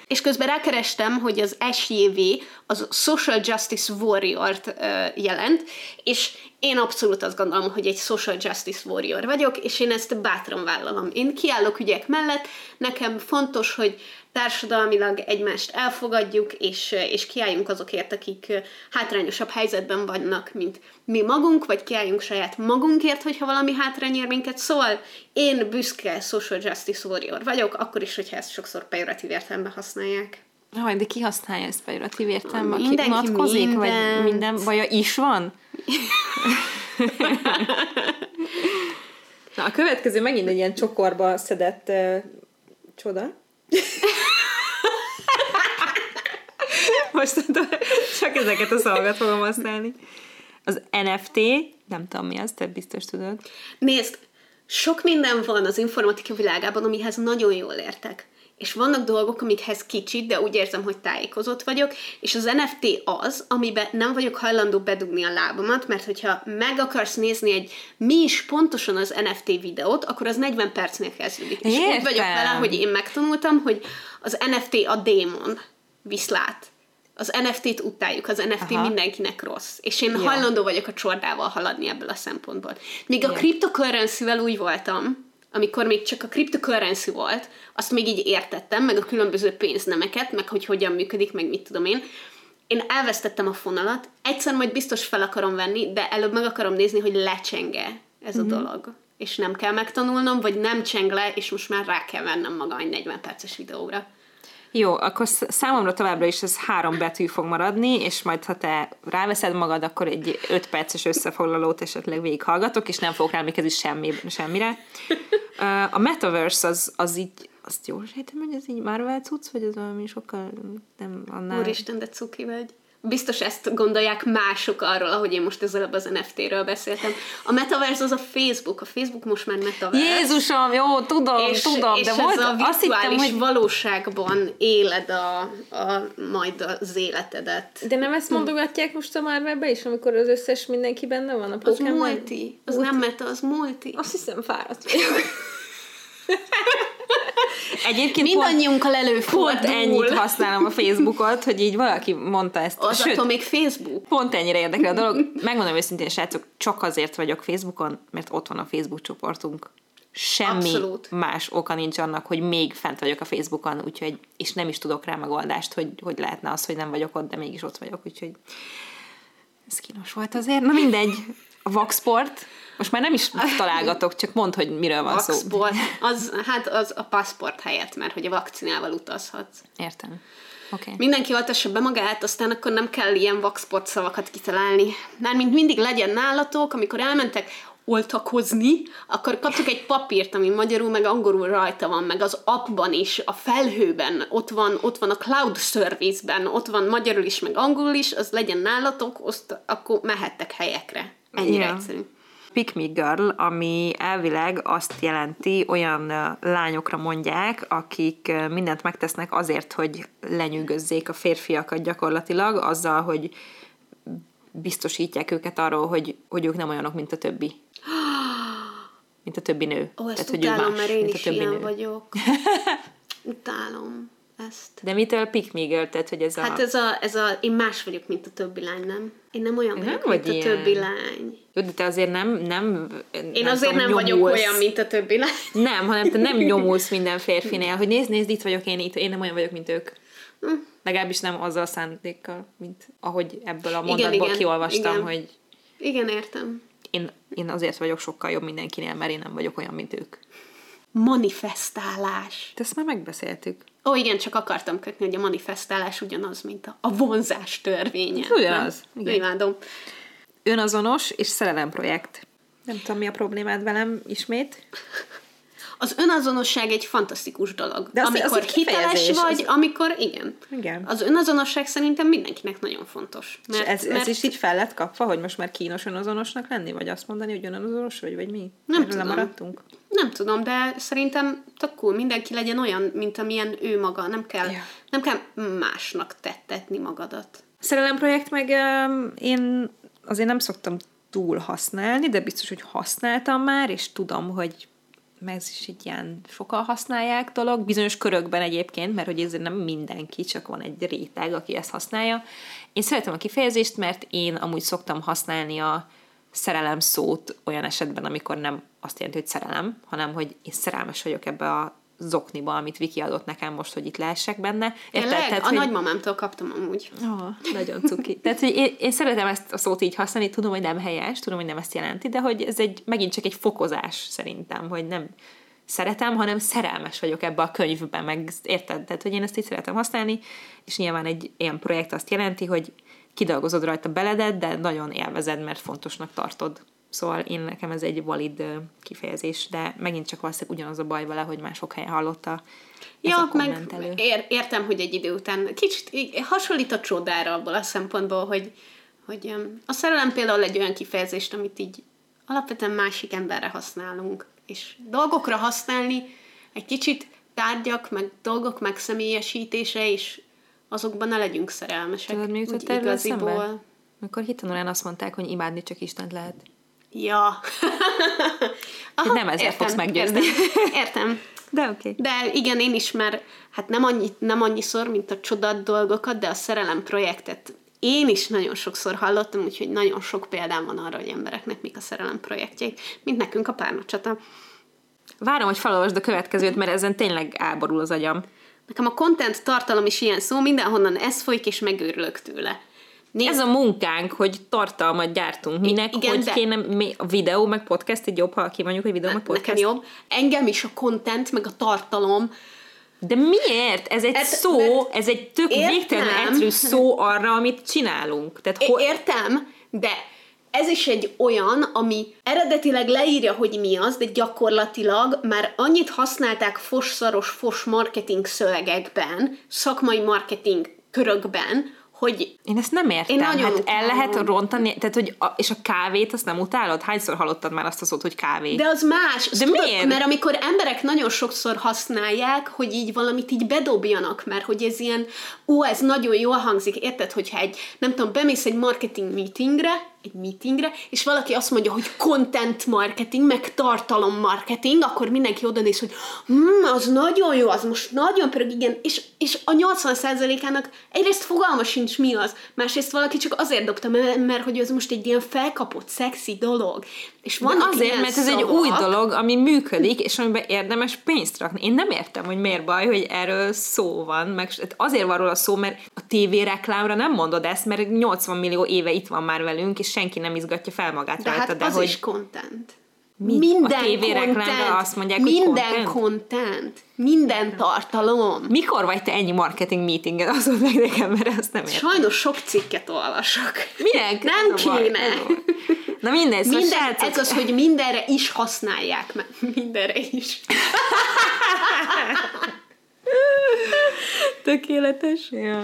És közben rákerestem, hogy az SJV az Social Justice Warrior-t jelent, és én abszolút azt gondolom, hogy egy Social Justice Warrior vagyok, és én ezt bátran vállalom. Én kiállok ügyek mellett, nekem fontos, hogy társadalmilag egymást elfogadjuk, és, és kiálljunk azokért, akik hátrányosabb helyzetben vannak, mint mi magunk, vagy kiálljunk saját magunkért, hogyha valami hátrány ér minket. Szóval én büszke social justice warrior vagyok, akkor is, hogyha ezt sokszor pejoratív értelemben használják. Haj, de ki használja ezt pejoratív értelemben? Ki Mindenki unatkozik, vagy mindent. minden baja is van? Na, a következő megint egy ilyen csokorba szedett uh, csoda. Most csak ezeket a szavakat fogom használni. Az NFT, nem tudom mi az, te biztos tudod. Nézd, sok minden van az informatika világában, amihez nagyon jól értek. És vannak dolgok, amikhez kicsit, de úgy érzem, hogy tájékozott vagyok, és az NFT az, amiben nem vagyok hajlandó bedugni a lábamat, mert hogyha meg akarsz nézni egy mi is pontosan az NFT videót, akkor az 40 percnél kezdődik. És úgy Értem. vagyok vele, hogy én megtanultam, hogy az NFT a démon, viszlát. Az NFT-t utáljuk, az NFT Aha. mindenkinek rossz. És én Ja. hajlandó vagyok a csordával haladni ebből a szempontból. Míg a Ja. cryptocurrency-vel úgy voltam, amikor még csak a cryptocurrency volt, azt még így értettem, meg a különböző pénznemeket, meg hogy hogyan működik, meg mit tudom én. Én elvesztettem a fonalat, egyszer majd biztos fel akarom venni, de előbb meg akarom nézni, hogy lecsenge ez a Mhm. dolog. És nem kell megtanulnom, vagy nem cseng le, és most már rá kell vennem magam egy 40 perces videóra. Jó, akkor sz- számomra továbbra is ez három betű fog maradni, és majd ha te ráveszed magad, akkor egy öt perces összefoglalót esetleg végighallgatok, és nem fogok rá emlékezni semmi, semmire. A Metaverse az, az így, azt jól sejtem, hogy ez így Marvel cucc, vagy ez valami sokkal nem annál... Úristen, de cuki vagy. Biztos ezt gondolják mások arról, ahogy én most ezzel az NFT-ről beszéltem. A Metaverse az a Facebook, a Facebook most már Metaverse. Jézusom, jó, tudom, és, tudom, és de ez volt, a azt hittem, hogy... valóságban éled a, a, majd az életedet. De nem ezt mondogatják most a Marvelbe is, amikor az összes mindenki benne van a Az Pokémon? multi. Az nem meta, az multi. Azt hiszem fáradt vagyok. Egyébként Mindannyiunkkal előfordul. pont ennyit használom a Facebookot, hogy így valaki mondta ezt. Az Sőt, attól még Facebook. pont ennyire érdekel a dolog. Megmondom őszintén, srácok, csak azért vagyok Facebookon, mert ott van a Facebook csoportunk. Semmi Abszolút. más oka nincs annak, hogy még fent vagyok a Facebookon, úgyhogy, és nem is tudok rá megoldást, hogy, hogy lehetne az, hogy nem vagyok ott, de mégis ott vagyok, úgyhogy ez kínos volt azért. Na mindegy, a Vaxport, most már nem is találgatok, csak mondd, hogy miről van szó. Vaxport. Az, hát az a paszport helyett, mert hogy a vakcinával utazhatsz. Értem. Okay. Mindenki oltassa be magát, aztán akkor nem kell ilyen vaxport szavakat kitalálni. Mármint mindig legyen nálatok, amikor elmentek oltakozni, akkor kaptok egy papírt, ami magyarul meg angolul rajta van, meg az appban is, a felhőben, ott van, ott van a cloud service-ben, ott van magyarul is, meg angolul is, az legyen nálatok, azt, akkor mehettek helyekre. Ennyire Ja. egyszerű. Pick me girl, ami elvileg azt jelenti, olyan lányokra mondják, akik mindent megtesznek azért, hogy lenyűgözzék a férfiakat gyakorlatilag, azzal, hogy biztosítják őket arról, hogy, hogy ők nem olyanok, mint a többi. Mint a többi nő. Ó, ezt Tehát, hogy utálom, más, mert én mint a is többi ilyen nő. vagyok. Utálom ezt. De mitől girl? Tehát, hogy ez a... Hát ez a, ez a, én más vagyok, mint a többi lány, nem? Én nem olyan Nem vagyok, vagy mint ilyen. a többi lány. Jó, de te azért nem, nem Én nem azért tudom, nem vagyok nyomulsz. olyan, mint a többi lány. Nem, hanem te nem nyomulsz minden férfinél, hogy nézd, nézd, itt vagyok én, itt, én nem olyan vagyok, mint ők. Hm. Legalábbis nem azzal a szándékkal, mint ahogy ebből a Igen, mondatból igen, kiolvastam, igen. hogy Igen, értem. én, én azért vagyok sokkal jobb mindenkinél, mert én nem vagyok olyan, mint ők. Manifestálás. De ezt már megbeszéltük. Ó, igen, csak akartam kötni, hogy a manifestálás ugyanaz, mint a, a vonzás törvénye. Ez ugyanaz, igen. Imádom. önazonos és szerelemprojekt. Nem tudom, mi a problémád velem ismét. Az önazonosság egy fantasztikus dolog. De az- amikor az hiteles vagy, az- amikor igen. Igen. Az önazonosság szerintem mindenkinek nagyon fontos. És ez, ez is így fel lett kapva, hogy most már kínos önazonosnak lenni, vagy azt mondani, hogy önazonos vagy, vagy mi? Nem Erről tudom. lemaradtunk? Nem tudom, de szerintem tök cool, mindenki legyen olyan, mint amilyen ő maga. Nem kell, Ja. nem kell másnak tettetni magadat. Szerelemprojekt meg um, én azért nem szoktam túl használni, de biztos, hogy használtam már, és tudom, hogy ez is egy ilyen sokan használják dolog, bizonyos körökben egyébként, mert hogy ez nem mindenki, csak van egy réteg, aki ezt használja. Én szeretem a kifejezést, mert én amúgy szoktam használni a szerelem szót olyan esetben, amikor nem azt jelenti, hogy szerelem, hanem hogy én szerelmes vagyok ebbe a zokniba, amit Viki adott nekem most, hogy itt lehessek benne. Érted? Tényleg? Tehát, a hogy- nagymamámtól kaptam amúgy. Oh, nagyon cuki. Tehát, hogy én, én szeretem ezt a szót így használni, tudom, hogy nem helyes, tudom, hogy nem ezt jelenti, de hogy ez egy, megint csak egy fokozás szerintem, hogy nem szeretem, hanem szerelmes vagyok ebbe a könyvben, meg érted? Tehát, hogy én ezt így szeretem használni, és nyilván egy ilyen projekt azt jelenti, hogy kidolgozod rajta beledet, de nagyon élvezed, mert fontosnak tartod. Szóval én nekem ez egy valid kifejezés, de megint csak valószínűleg ugyanaz a baj vele, hogy már sok helyen hallotta Ja, meg ér, értem, hogy egy idő után kicsit hasonlít a csodára abból a szempontból, hogy, hogy a szerelem például egy olyan kifejezést, amit így alapvetően másik emberre használunk, és dolgokra használni egy kicsit tárgyak, meg dolgok megszemélyesítése, és azokban ne legyünk szerelmesek. Tudod, mi jutott igaziból. eszembe? Amikor hitanulán azt mondták, hogy imádni csak Istent lehet. Ja. Aha, nem ezzel fogsz meggyőzni. Értem. értem. De oké. Okay. De igen, én is már, hát nem, annyi, nem annyiszor, mint a csodat dolgokat, de a szerelem projektet én is nagyon sokszor hallottam, úgyhogy nagyon sok példám van arra, hogy embereknek mik a szerelem projektjeik, mint nekünk a párnacsata. Várom, hogy felolvasd a következőt, mert ezen tényleg áborul az agyam. Nekem a content tartalom is ilyen szó, mindenhonnan ez folyik, és megőrülök tőle. Nézd, Ez a munkánk, hogy tartalmat gyártunk. Minek, igen, hogy de- kéne mi, a videó, meg podcast, egy jobb, ha kimondjuk, hogy videó, meg podcast. nekem jobb. Engem is a content, meg a tartalom De miért? Ez egy Hát, szó, ez egy tök értem. végtelenül egyszerű szó arra, amit csinálunk. Tehát ho- Értem, de ez is egy olyan, ami eredetileg leírja, hogy mi az, de gyakorlatilag már annyit használták fosszaros fos marketing szövegekben, szakmai marketing körökben, hogy Én ezt nem értem. Én nagyon hát el lehet rontani, tehát hogy a, és a kávét azt nem utálod? Hányszor hallottad már azt a szót, hogy kávé? De az más. De tudod, miért? Mert amikor emberek nagyon sokszor használják, hogy így valamit így bedobjanak, mert hogy ez ilyen, ó, ez nagyon jól hangzik, érted, hogyha egy, nem tudom, bemész egy marketing meetingre, egy meetingre, és valaki azt mondja, hogy content marketing, meg tartalom marketing, akkor mindenki oda néz, hogy hm, az nagyon jó, az most nagyon pörög, igen, és, és a 80%-ának egyrészt fogalma sincs mi az, másrészt valaki csak azért dobta, mert, mert hogy ez most egy ilyen felkapott, szexi dolog. És vannak azért, mert ez egy új dolog, ami működik, és amiben érdemes pénzt rakni. Én nem értem, hogy miért baj, hogy erről szó van, meg hát azért van róla szó, mert a tévéreklámra nem mondod ezt, mert 80 millió éve itt van már velünk, és senki nem izgatja fel magát De rajta, hát de az hogy is content. Mi? Minden A tévéreklámra azt mondják, hogy Minden content? content. Minden tartalom. mikor vagy te ennyi marketing meetingen, azt mondd meg nekem, mert azt nem értem. Sajnos sok cikket olvasok. Minek? Nem kéne. baj. Na mindegy, szóval Minden, srácok, ez az, hogy mindenre is használják. Mert mindenre is. tökéletes. Ja.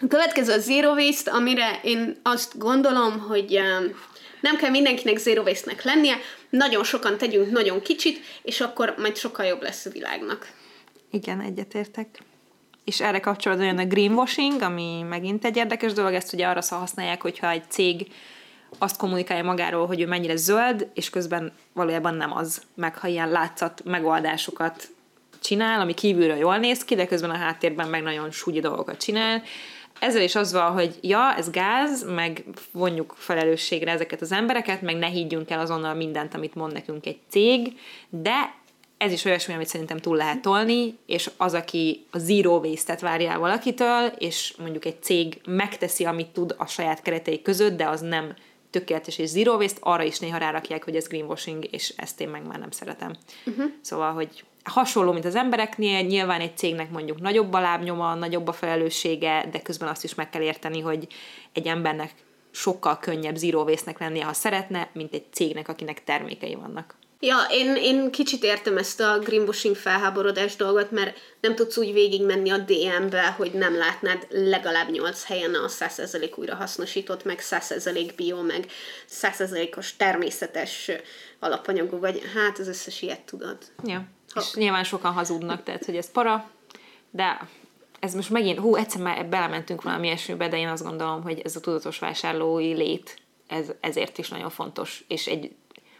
A következő a Zero Waste, amire én azt gondolom, hogy um, nem kell mindenkinek Zero Waste-nek lennie, nagyon sokan tegyünk nagyon kicsit, és akkor majd sokkal jobb lesz a világnak. Igen, egyetértek. És erre kapcsolatban jön a greenwashing, ami megint egy érdekes dolog, ezt ugye arra használják, hogyha egy cég azt kommunikálja magáról, hogy ő mennyire zöld, és közben valójában nem az, meg ha ilyen látszat megoldásokat csinál, ami kívülről jól néz ki, de közben a háttérben meg nagyon súgyi dolgokat csinál. Ezzel is az van, hogy ja, ez gáz, meg vonjuk felelősségre ezeket az embereket, meg ne higgyünk el azonnal mindent, amit mond nekünk egy cég, de ez is olyasmi, amit szerintem túl lehet tolni, és az, aki a zero waste-et várja valakitől, és mondjuk egy cég megteszi, amit tud a saját keretei között, de az nem tökéletes és zero waste, arra is néha rárakják, hogy ez greenwashing, és ezt én meg már nem szeretem. Uh-huh. Szóval, hogy hasonló, mint az embereknél, nyilván egy cégnek mondjuk nagyobb a lábnyoma, nagyobb a felelőssége, de közben azt is meg kell érteni, hogy egy embernek sokkal könnyebb zero waste-nek lennie, ha szeretne, mint egy cégnek, akinek termékei vannak. Ja, én, én kicsit értem ezt a greenwashing felháborodás dolgot, mert nem tudsz úgy végigmenni a DM-be, hogy nem látnád legalább 8 helyen a 100% újrahasznosított, meg 100% bio, meg 100%-os természetes alapanyagú, vagy hát az összes ilyet tudod. Ja, és nyilván sokan hazudnak, tehát hogy ez para, de ez most megint, hú, egyszer már belementünk valami ilyesmibe, de én azt gondolom, hogy ez a tudatos vásárlói lét, ez, ezért is nagyon fontos, és egy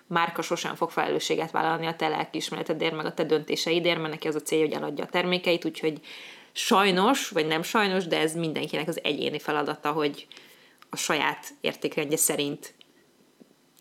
márka sosem fog felelősséget vállalni a te lelkiismeretedért, meg a te döntéseidért, mert neki az a cél, hogy eladja a termékeit, úgyhogy sajnos, vagy nem sajnos, de ez mindenkinek az egyéni feladata, hogy a saját értékrendje szerint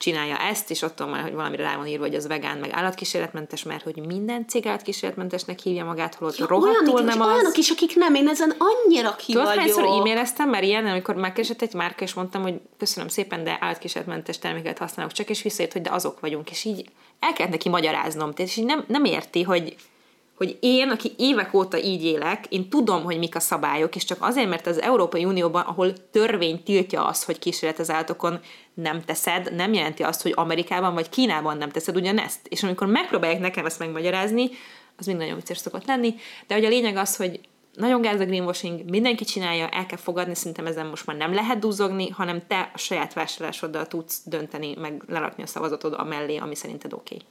csinálja ezt, és attól már, hogy valamire rá van írva, hogy az vegán, meg állatkísérletmentes, mert hogy minden cég állatkísérletmentesnek hívja magát, holott ja, rohadtul olyanok, nem az. Olyanok is, akik nem, én ezen annyira ki Tudod, hányszor e-maileztem mert ilyen, amikor megkeresett egy márka, és mondtam, hogy köszönöm szépen, de állatkísérletmentes terméket használok csak, és visszajött, hogy de azok vagyunk, és így el kellett neki magyaráznom, és így nem, nem érti, hogy hogy én, aki évek óta így élek, én tudom, hogy mik a szabályok, és csak azért, mert az Európai Unióban, ahol törvény tiltja azt, hogy kísérletezállatokon nem teszed, nem jelenti azt, hogy Amerikában vagy Kínában nem teszed ugyanezt. És amikor megpróbálják nekem ezt megmagyarázni, az mind nagyon vicces szokott lenni, de hogy a lényeg az, hogy nagyon gáz a greenwashing, mindenki csinálja, el kell fogadni, szerintem ezen most már nem lehet duzzogni, hanem te a saját vásárlásoddal tudsz dönteni, meg lerakni a szavazatod a mellé, ami szerinted oké. Okay.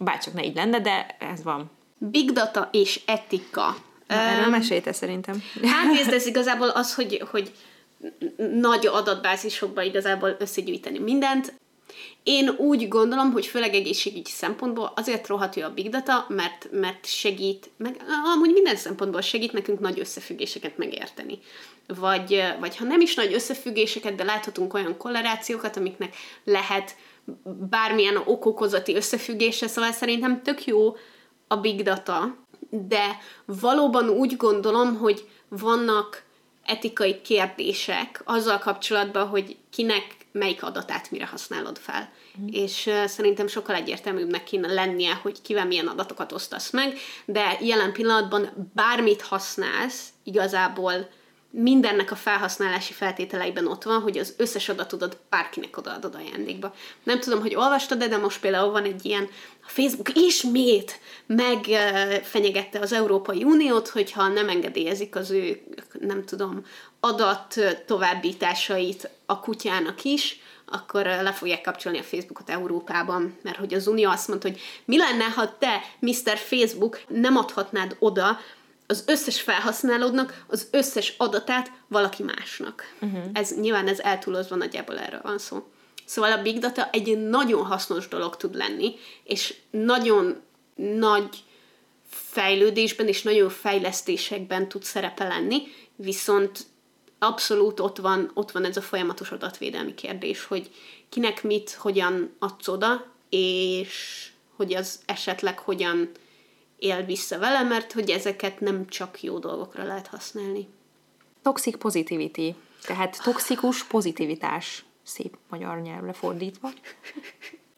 Bárcsak ne így lenne, de ez van. Big data és etika. Na, erről um, mesélte szerintem. Hát nézd, ez igazából az, hogy, hogy nagy adatbázisokba igazából összegyűjteni mindent. Én úgy gondolom, hogy főleg egészségügyi szempontból azért rohadt a big data, mert, mert segít, meg amúgy minden szempontból segít nekünk nagy összefüggéseket megérteni. Vagy, vagy ha nem is nagy összefüggéseket, de láthatunk olyan korrelációkat, amiknek lehet bármilyen okokozati összefüggése, szóval szerintem tök jó a big data, de valóban úgy gondolom, hogy vannak etikai kérdések azzal kapcsolatban, hogy kinek melyik adatát mire használod fel. Mm. És uh, szerintem sokkal egyértelműbbnek kéne lennie, hogy kivel milyen adatokat osztasz meg, de jelen pillanatban bármit használsz, igazából mindennek a felhasználási feltételeiben ott van, hogy az összes adatodat bárkinek odaadod ajándékba. Nem tudom, hogy olvastad de most például van egy ilyen, a Facebook ismét megfenyegette az Európai Uniót, hogyha nem engedélyezik az ő, nem tudom, adat továbbításait a kutyának is, akkor le fogják kapcsolni a Facebookot Európában, mert hogy az Unió azt mondta, hogy mi lenne, ha te, Mr. Facebook, nem adhatnád oda az összes felhasználódnak az összes adatát valaki másnak. Uh-huh. Ez nyilván ez eltúlozva nagyjából erről van szó. Szóval a big data egy nagyon hasznos dolog tud lenni, és nagyon nagy fejlődésben és nagyon fejlesztésekben tud szerepe lenni, viszont abszolút ott van, ott van ez a folyamatos adatvédelmi kérdés, hogy kinek mit, hogyan adsz oda, és hogy az esetleg hogyan él vissza vele, mert hogy ezeket nem csak jó dolgokra lehet használni. Toxic positivity, tehát toxikus pozitivitás, szép magyar nyelvre fordítva.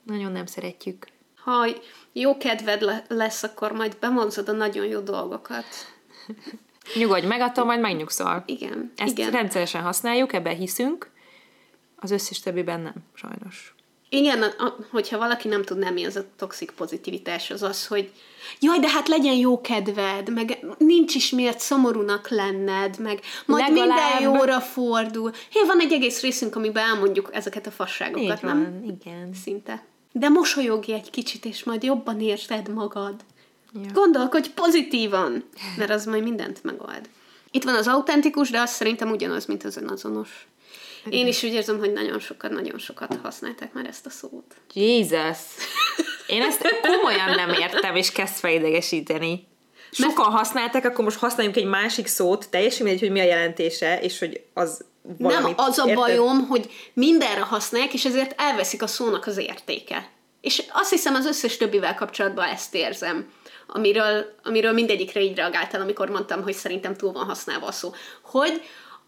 Nagyon nem szeretjük. Ha jó kedved lesz, akkor majd bemondod a nagyon jó dolgokat. Nyugodj meg, attól majd megnyugszol. Igen. Ezt igen. rendszeresen használjuk, ebben hiszünk, az összes többiben nem, sajnos. Igen, a, hogyha valaki nem tudná, mi az a toxik pozitivitás, az az, hogy jaj, de hát legyen jó kedved, meg nincs is miért szomorúnak lenned, meg majd Legalább... minden jóra fordul. Hé, van egy egész részünk, amiben elmondjuk ezeket a fasságokat, Így nem? igen. Szinte. De mosolyogj egy kicsit, és majd jobban érzed magad. Ja. Gondolkodj pozitívan, mert az majd mindent megold. Itt van az autentikus, de az szerintem ugyanaz, mint az önazonos. Én is úgy érzem, hogy nagyon sokat, nagyon sokat használták már ezt a szót. Jesus! Én ezt komolyan nem értem, és kezd felidegesíteni. Sokan használták, akkor most használjunk egy másik szót, teljesen mindegy, hogy mi a jelentése, és hogy az valamit, Nem, az a érted? bajom, hogy mindenre használják, és ezért elveszik a szónak az értéke. És azt hiszem az összes többivel kapcsolatban ezt érzem, amiről, amiről mindegyikre így reagáltál, amikor mondtam, hogy szerintem túl van használva a szó. Hogy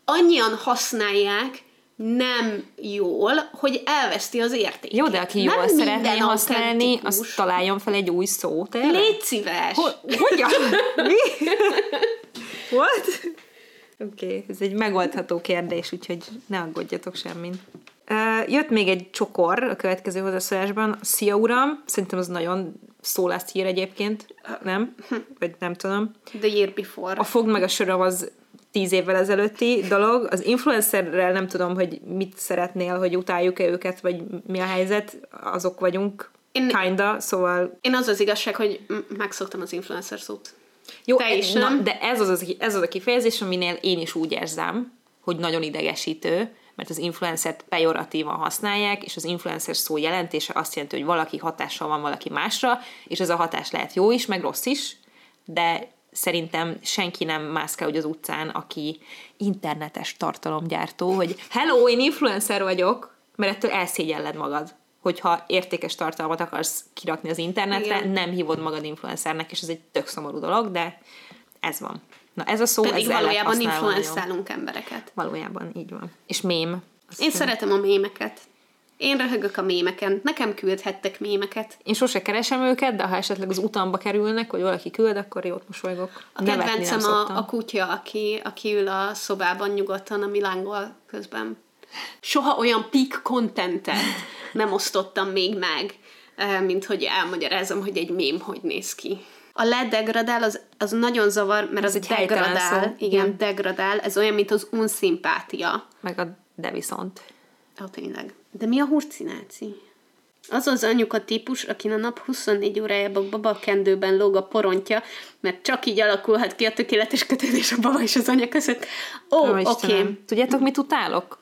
annyian használják, nem jól, hogy elveszti az értékét. Jó, de aki jól szeretné használni, az találjon fel egy új szót. Légy szíves! Ho- hogyan? Mi? What? Oké, okay, ez egy megoldható kérdés, úgyhogy ne aggódjatok semmin. Uh, jött még egy csokor a következő hozzászólásban. Szia uram, szerintem az nagyon szó lesz hír egyébként, nem? Vagy nem tudom. The year before. A fog meg a söröm az tíz évvel ezelőtti dolog. Az influencerrel nem tudom, hogy mit szeretnél, hogy utáljuk-e őket, vagy mi a helyzet, azok vagyunk, én, kinda, szóval... Én az az igazság, hogy megszoktam az influencer szót. Jó, Te is, na, de ez az, az, ez az a kifejezés, aminél én is úgy érzem, hogy nagyon idegesítő, mert az influencert pejoratívan használják, és az influencer szó jelentése azt jelenti, hogy valaki hatással van valaki másra, és ez a hatás lehet jó is, meg rossz is, de szerintem senki nem mászkál úgy az utcán, aki internetes tartalomgyártó, hogy hello, én influencer vagyok, mert ettől elszégyelled magad hogyha értékes tartalmat akarsz kirakni az internetre, Igen. nem hívod magad influencernek, és ez egy tök szomorú dolog, de ez van. Na ez a szó, Pedig ez valójában influencálunk embereket. Valójában, így van. És mém. Én szem. szeretem a mémeket. Én röhögök a mémeken. Nekem küldhettek mémeket. Én sose keresem őket, de ha esetleg az utamba kerülnek, hogy valaki küld, akkor jót mosolygok. A kedvencem a, a kutya, aki, aki ül a szobában nyugodtan a Milángol közben. Soha olyan peak contentet nem osztottam még meg, mint hogy elmagyarázom, hogy egy mém hogy néz ki. A ledegradál az, az nagyon zavar, mert ez az degradál. Szó. Igen, igen, degradál. Ez olyan, mint az unszimpátia. Meg a de viszont. Ó, tényleg. De mi a hurcináci? Az az anyuka típus, akin a nap 24 órájában babakendőben lóg a porontja, mert csak így alakulhat ki a tökéletes kötődés a baba és az anya között. Ó, oké. Okay. Tudjátok, mit utálok?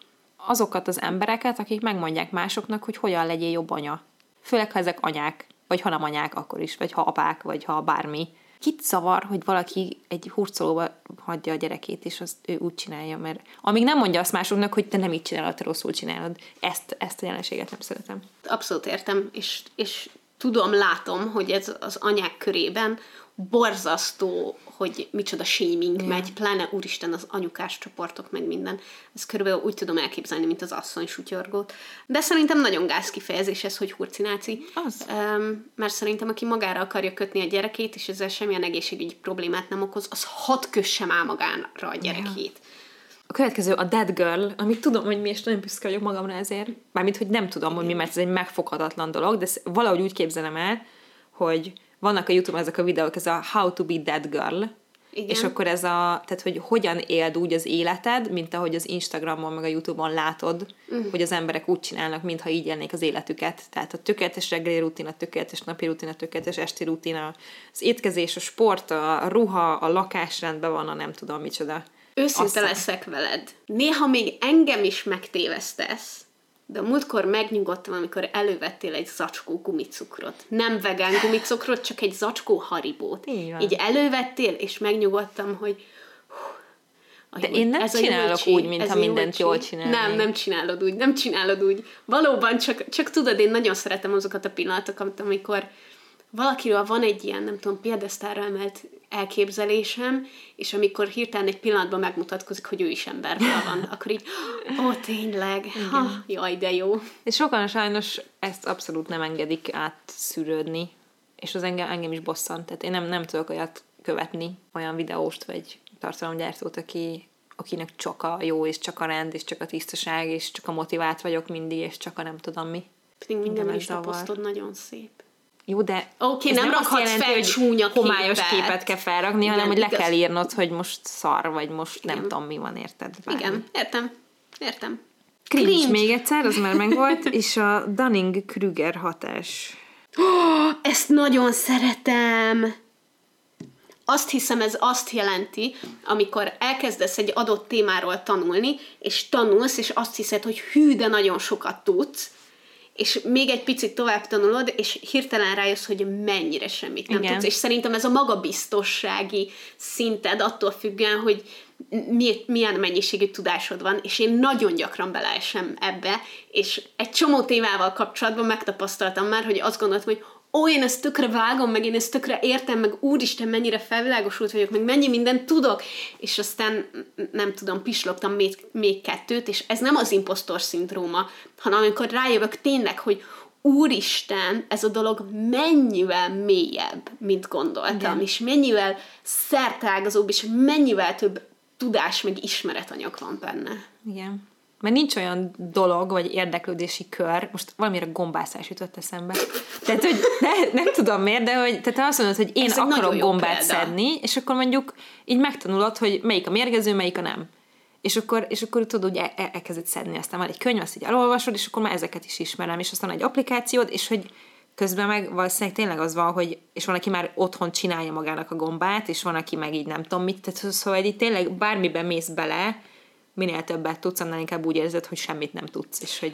azokat az embereket, akik megmondják másoknak, hogy hogyan legyél jobb anya. Főleg, ha ezek anyák, vagy ha nem anyák, akkor is, vagy ha apák, vagy ha bármi. Kit szavar, hogy valaki egy hurcolóba hagyja a gyerekét, és azt ő úgy csinálja, mert amíg nem mondja azt másoknak, hogy te nem így csinálod, te rosszul csinálod. Ezt, ezt a jelenséget nem szeretem. Abszolút értem, és, és tudom, látom, hogy ez az anyák körében borzasztó, hogy micsoda shaming yeah. megy, pláne úristen az anyukás csoportok, meg minden. Ez körülbelül úgy tudom elképzelni, mint az asszony sutyorgót. De szerintem nagyon gáz kifejezés ez, hogy hurcináci. Az. Um, mert szerintem, aki magára akarja kötni a gyerekét, és ezzel semmilyen egészségügyi problémát nem okoz, az hat kössem áll magára a gyerekét. Yeah. A következő a Dead Girl, amit tudom, hogy mi, és nagyon büszke vagyok magamra ezért. Mármint, hogy nem tudom, hogy mi, mert ez egy megfoghatatlan dolog, de valahogy úgy képzelem el, hogy vannak a Youtube ezek a videók, ez a How to be Dead Girl, igen. És akkor ez a, tehát hogy hogyan éld úgy az életed, mint ahogy az Instagramon meg a Youtube-on látod, uh-huh. hogy az emberek úgy csinálnak, mintha így élnék az életüket. Tehát a tökéletes reggeli rutin, a tökéletes napi rutin, a tökéletes esti rutin, az étkezés, a sport, a ruha, a lakásrendben van, a nem tudom micsoda. Őszinte Aztán... leszek veled. Néha még engem is megtévesztesz, de múltkor megnyugodtam, amikor elővettél egy zacskó gumicukrot. Nem vegán gumicukrot, csak egy zacskó haribót. Így elővettél, és megnyugodtam, hogy de én nem ez csinálok jócsi, úgy, mint ha mindent jól csinálnék. Nem, nem csinálod úgy, nem csinálod úgy. Valóban, csak, csak tudod, én nagyon szeretem azokat a pillanatokat, amikor valakiről van egy ilyen, nem tudom, piedesztára emelt elképzelésem, és amikor hirtelen egy pillanatban megmutatkozik, hogy ő is emberről van, akkor így, ó, tényleg, ha, jaj, de jó. És sokan sajnos ezt abszolút nem engedik átszűrődni, és az engem, engem is bosszant, tehát én nem, nem tudok olyat követni, olyan videóst, vagy tartalomgyártót, aki, akinek csak a jó, és csak a rend, és csak a tisztaság, és csak a motivált vagyok mindig, és csak a nem tudom mi. Pedig minden Insta posztod nagyon szép. Jó, de Oké, okay, nem, nem rakhatsz jelenti, fel csúnya homályos képet. képet kell felrakni, Igen, hanem hogy igaz. le kell írnod, hogy most szar, vagy most Igen. nem tudom, mi van, érted? Bármi. Igen, értem. Értem. Cringe, Cringe még egyszer, az már megvolt, és a Dunning-Kruger hatás. Oh, ezt nagyon szeretem! Azt hiszem, ez azt jelenti, amikor elkezdesz egy adott témáról tanulni, és tanulsz, és azt hiszed, hogy hű, de nagyon sokat tudsz, és még egy picit tovább tanulod, és hirtelen rájössz, hogy mennyire semmit nem Igen. tudsz. És szerintem ez a magabiztossági szinted attól függően, hogy mi, milyen mennyiségű tudásod van, és én nagyon gyakran beleesem ebbe, és egy csomó témával kapcsolatban megtapasztaltam már, hogy azt gondoltam, hogy ó, én ezt tökre vágom, meg én ezt tökre értem, meg úristen, mennyire felvilágosult vagyok, meg mennyi mindent tudok, és aztán nem tudom, pislogtam még, még kettőt, és ez nem az impostor szindróma, hanem amikor rájövök tényleg, hogy úristen, ez a dolog mennyivel mélyebb, mint gondoltam, Igen. és mennyivel szertágazóbb, és mennyivel több tudás, meg ismeretanyag van benne. Igen. Mert nincs olyan dolog, vagy érdeklődési kör, most valamire gombászás jutott eszembe. Tehát, hogy ne, nem tudom miért, de hogy tehát azt mondod, hogy én Ez akarok gombát példa. szedni, és akkor mondjuk így megtanulod, hogy melyik a mérgező, melyik a nem. És akkor, és akkor tudod, hogy el- el- elkezded szedni, aztán van egy könyv, azt így elolvasod, és akkor már ezeket is ismerem, és aztán egy applikációd, és hogy közben meg valószínűleg tényleg az van, hogy és van, aki már otthon csinálja magának a gombát, és van, aki meg így nem tudom mit, tehát szóval így tényleg bármiben mész bele, minél többet tudsz, annál inkább úgy érzed, hogy semmit nem tudsz, és hogy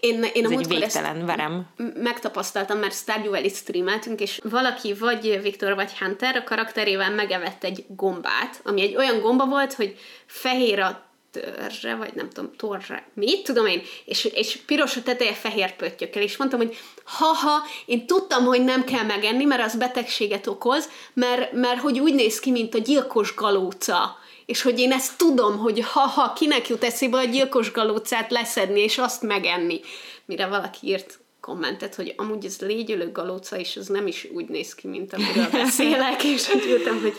Én, én, a ez egy végtelen verem. megtapasztaltam, mert Stardew Valley streameltünk, és valaki, vagy Viktor, vagy Hunter a karakterével megevett egy gombát, ami egy olyan gomba volt, hogy fehér a törzse, vagy nem tudom, torre, mit tudom én, és, és piros a teteje fehér pöttyökkel, és mondtam, hogy haha, én tudtam, hogy nem kell megenni, mert az betegséget okoz, mert, mert hogy úgy néz ki, mint a gyilkos galóca, és hogy én ezt tudom, hogy ha-ha, kinek jut eszébe a gyilkos galócát leszedni, és azt megenni. Mire valaki írt kommentet, hogy amúgy ez légyölő galóca, és ez nem is úgy néz ki, mint amiről beszélek, és úgy ültem, hogy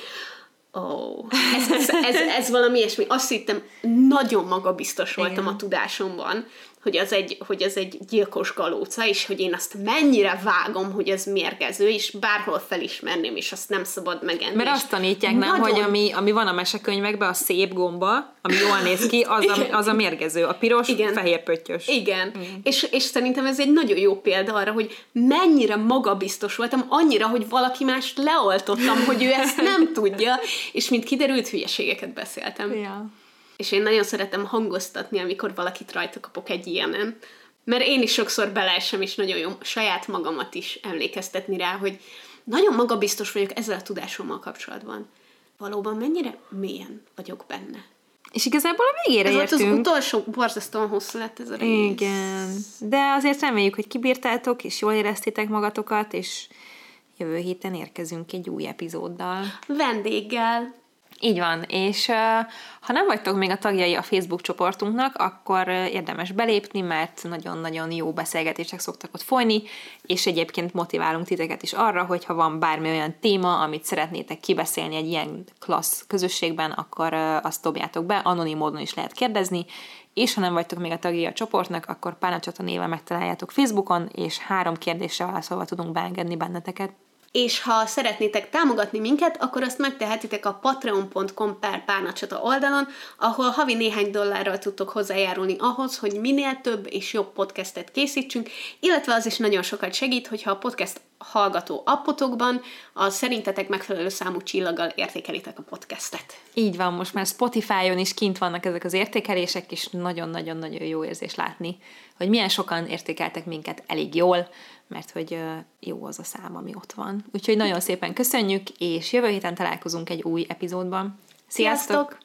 oh, ez, ez, ez, ez valami ilyesmi. Azt hittem, nagyon magabiztos voltam Igen. a tudásomban, hogy az, egy, hogy az egy gyilkos galóca, és hogy én azt mennyire vágom, hogy ez mérgező, és bárhol felismerném, és azt nem szabad megenni. Mert azt tanítják, nem, nagyon- hogy ami, ami van a mesekönyvekben, a szép gomba, ami jól néz ki, az a, az a mérgező. A piros, Igen. fehér pöttyös. Igen, mm. és, és szerintem ez egy nagyon jó példa arra, hogy mennyire magabiztos voltam, annyira, hogy valaki mást leoltottam, hogy ő ezt nem tudja, és mint kiderült, hülyeségeket beszéltem. Ja. És én nagyon szeretem hangoztatni, amikor valakit rajta kapok egy ilyenen. Mert én is sokszor beleesem, és nagyon jó saját magamat is emlékeztetni rá, hogy nagyon magabiztos vagyok ezzel a tudásommal kapcsolatban. Valóban mennyire mélyen vagyok benne. És igazából a végére Ez volt az értünk. utolsó, borzasztóan hosszú lett ez a rész. Igen. De azért reméljük, hogy kibírtátok, és jól éreztétek magatokat, és jövő héten érkezünk egy új epizóddal. Vendéggel. Így van, és ha nem vagytok még a tagjai a Facebook csoportunknak, akkor érdemes belépni, mert nagyon-nagyon jó beszélgetések szoktak ott folyni, és egyébként motiválunk titeket is arra, hogy ha van bármi olyan téma, amit szeretnétek kibeszélni egy ilyen klassz közösségben, akkor azt dobjátok be, anonim módon is lehet kérdezni, és ha nem vagytok még a tagjai a csoportnak, akkor Pálnacsata néven megtaláljátok Facebookon, és három kérdésre válaszolva tudunk beengedni benneteket. És ha szeretnétek támogatni minket, akkor azt megtehetitek a patreon.com per párnacsata oldalon, ahol havi néhány dollárral tudtok hozzájárulni ahhoz, hogy minél több és jobb podcastet készítsünk, illetve az is nagyon sokat segít, hogyha a podcast hallgató appotokban a szerintetek megfelelő számú csillaggal értékelitek a podcastet. Így van, most már Spotify-on is kint vannak ezek az értékelések, és nagyon-nagyon-nagyon jó érzés látni, hogy milyen sokan értékeltek minket elég jól, mert hogy jó az a szám, ami ott van. Úgyhogy nagyon szépen köszönjük, és jövő héten találkozunk egy új epizódban. Sziasztok! Sziasztok!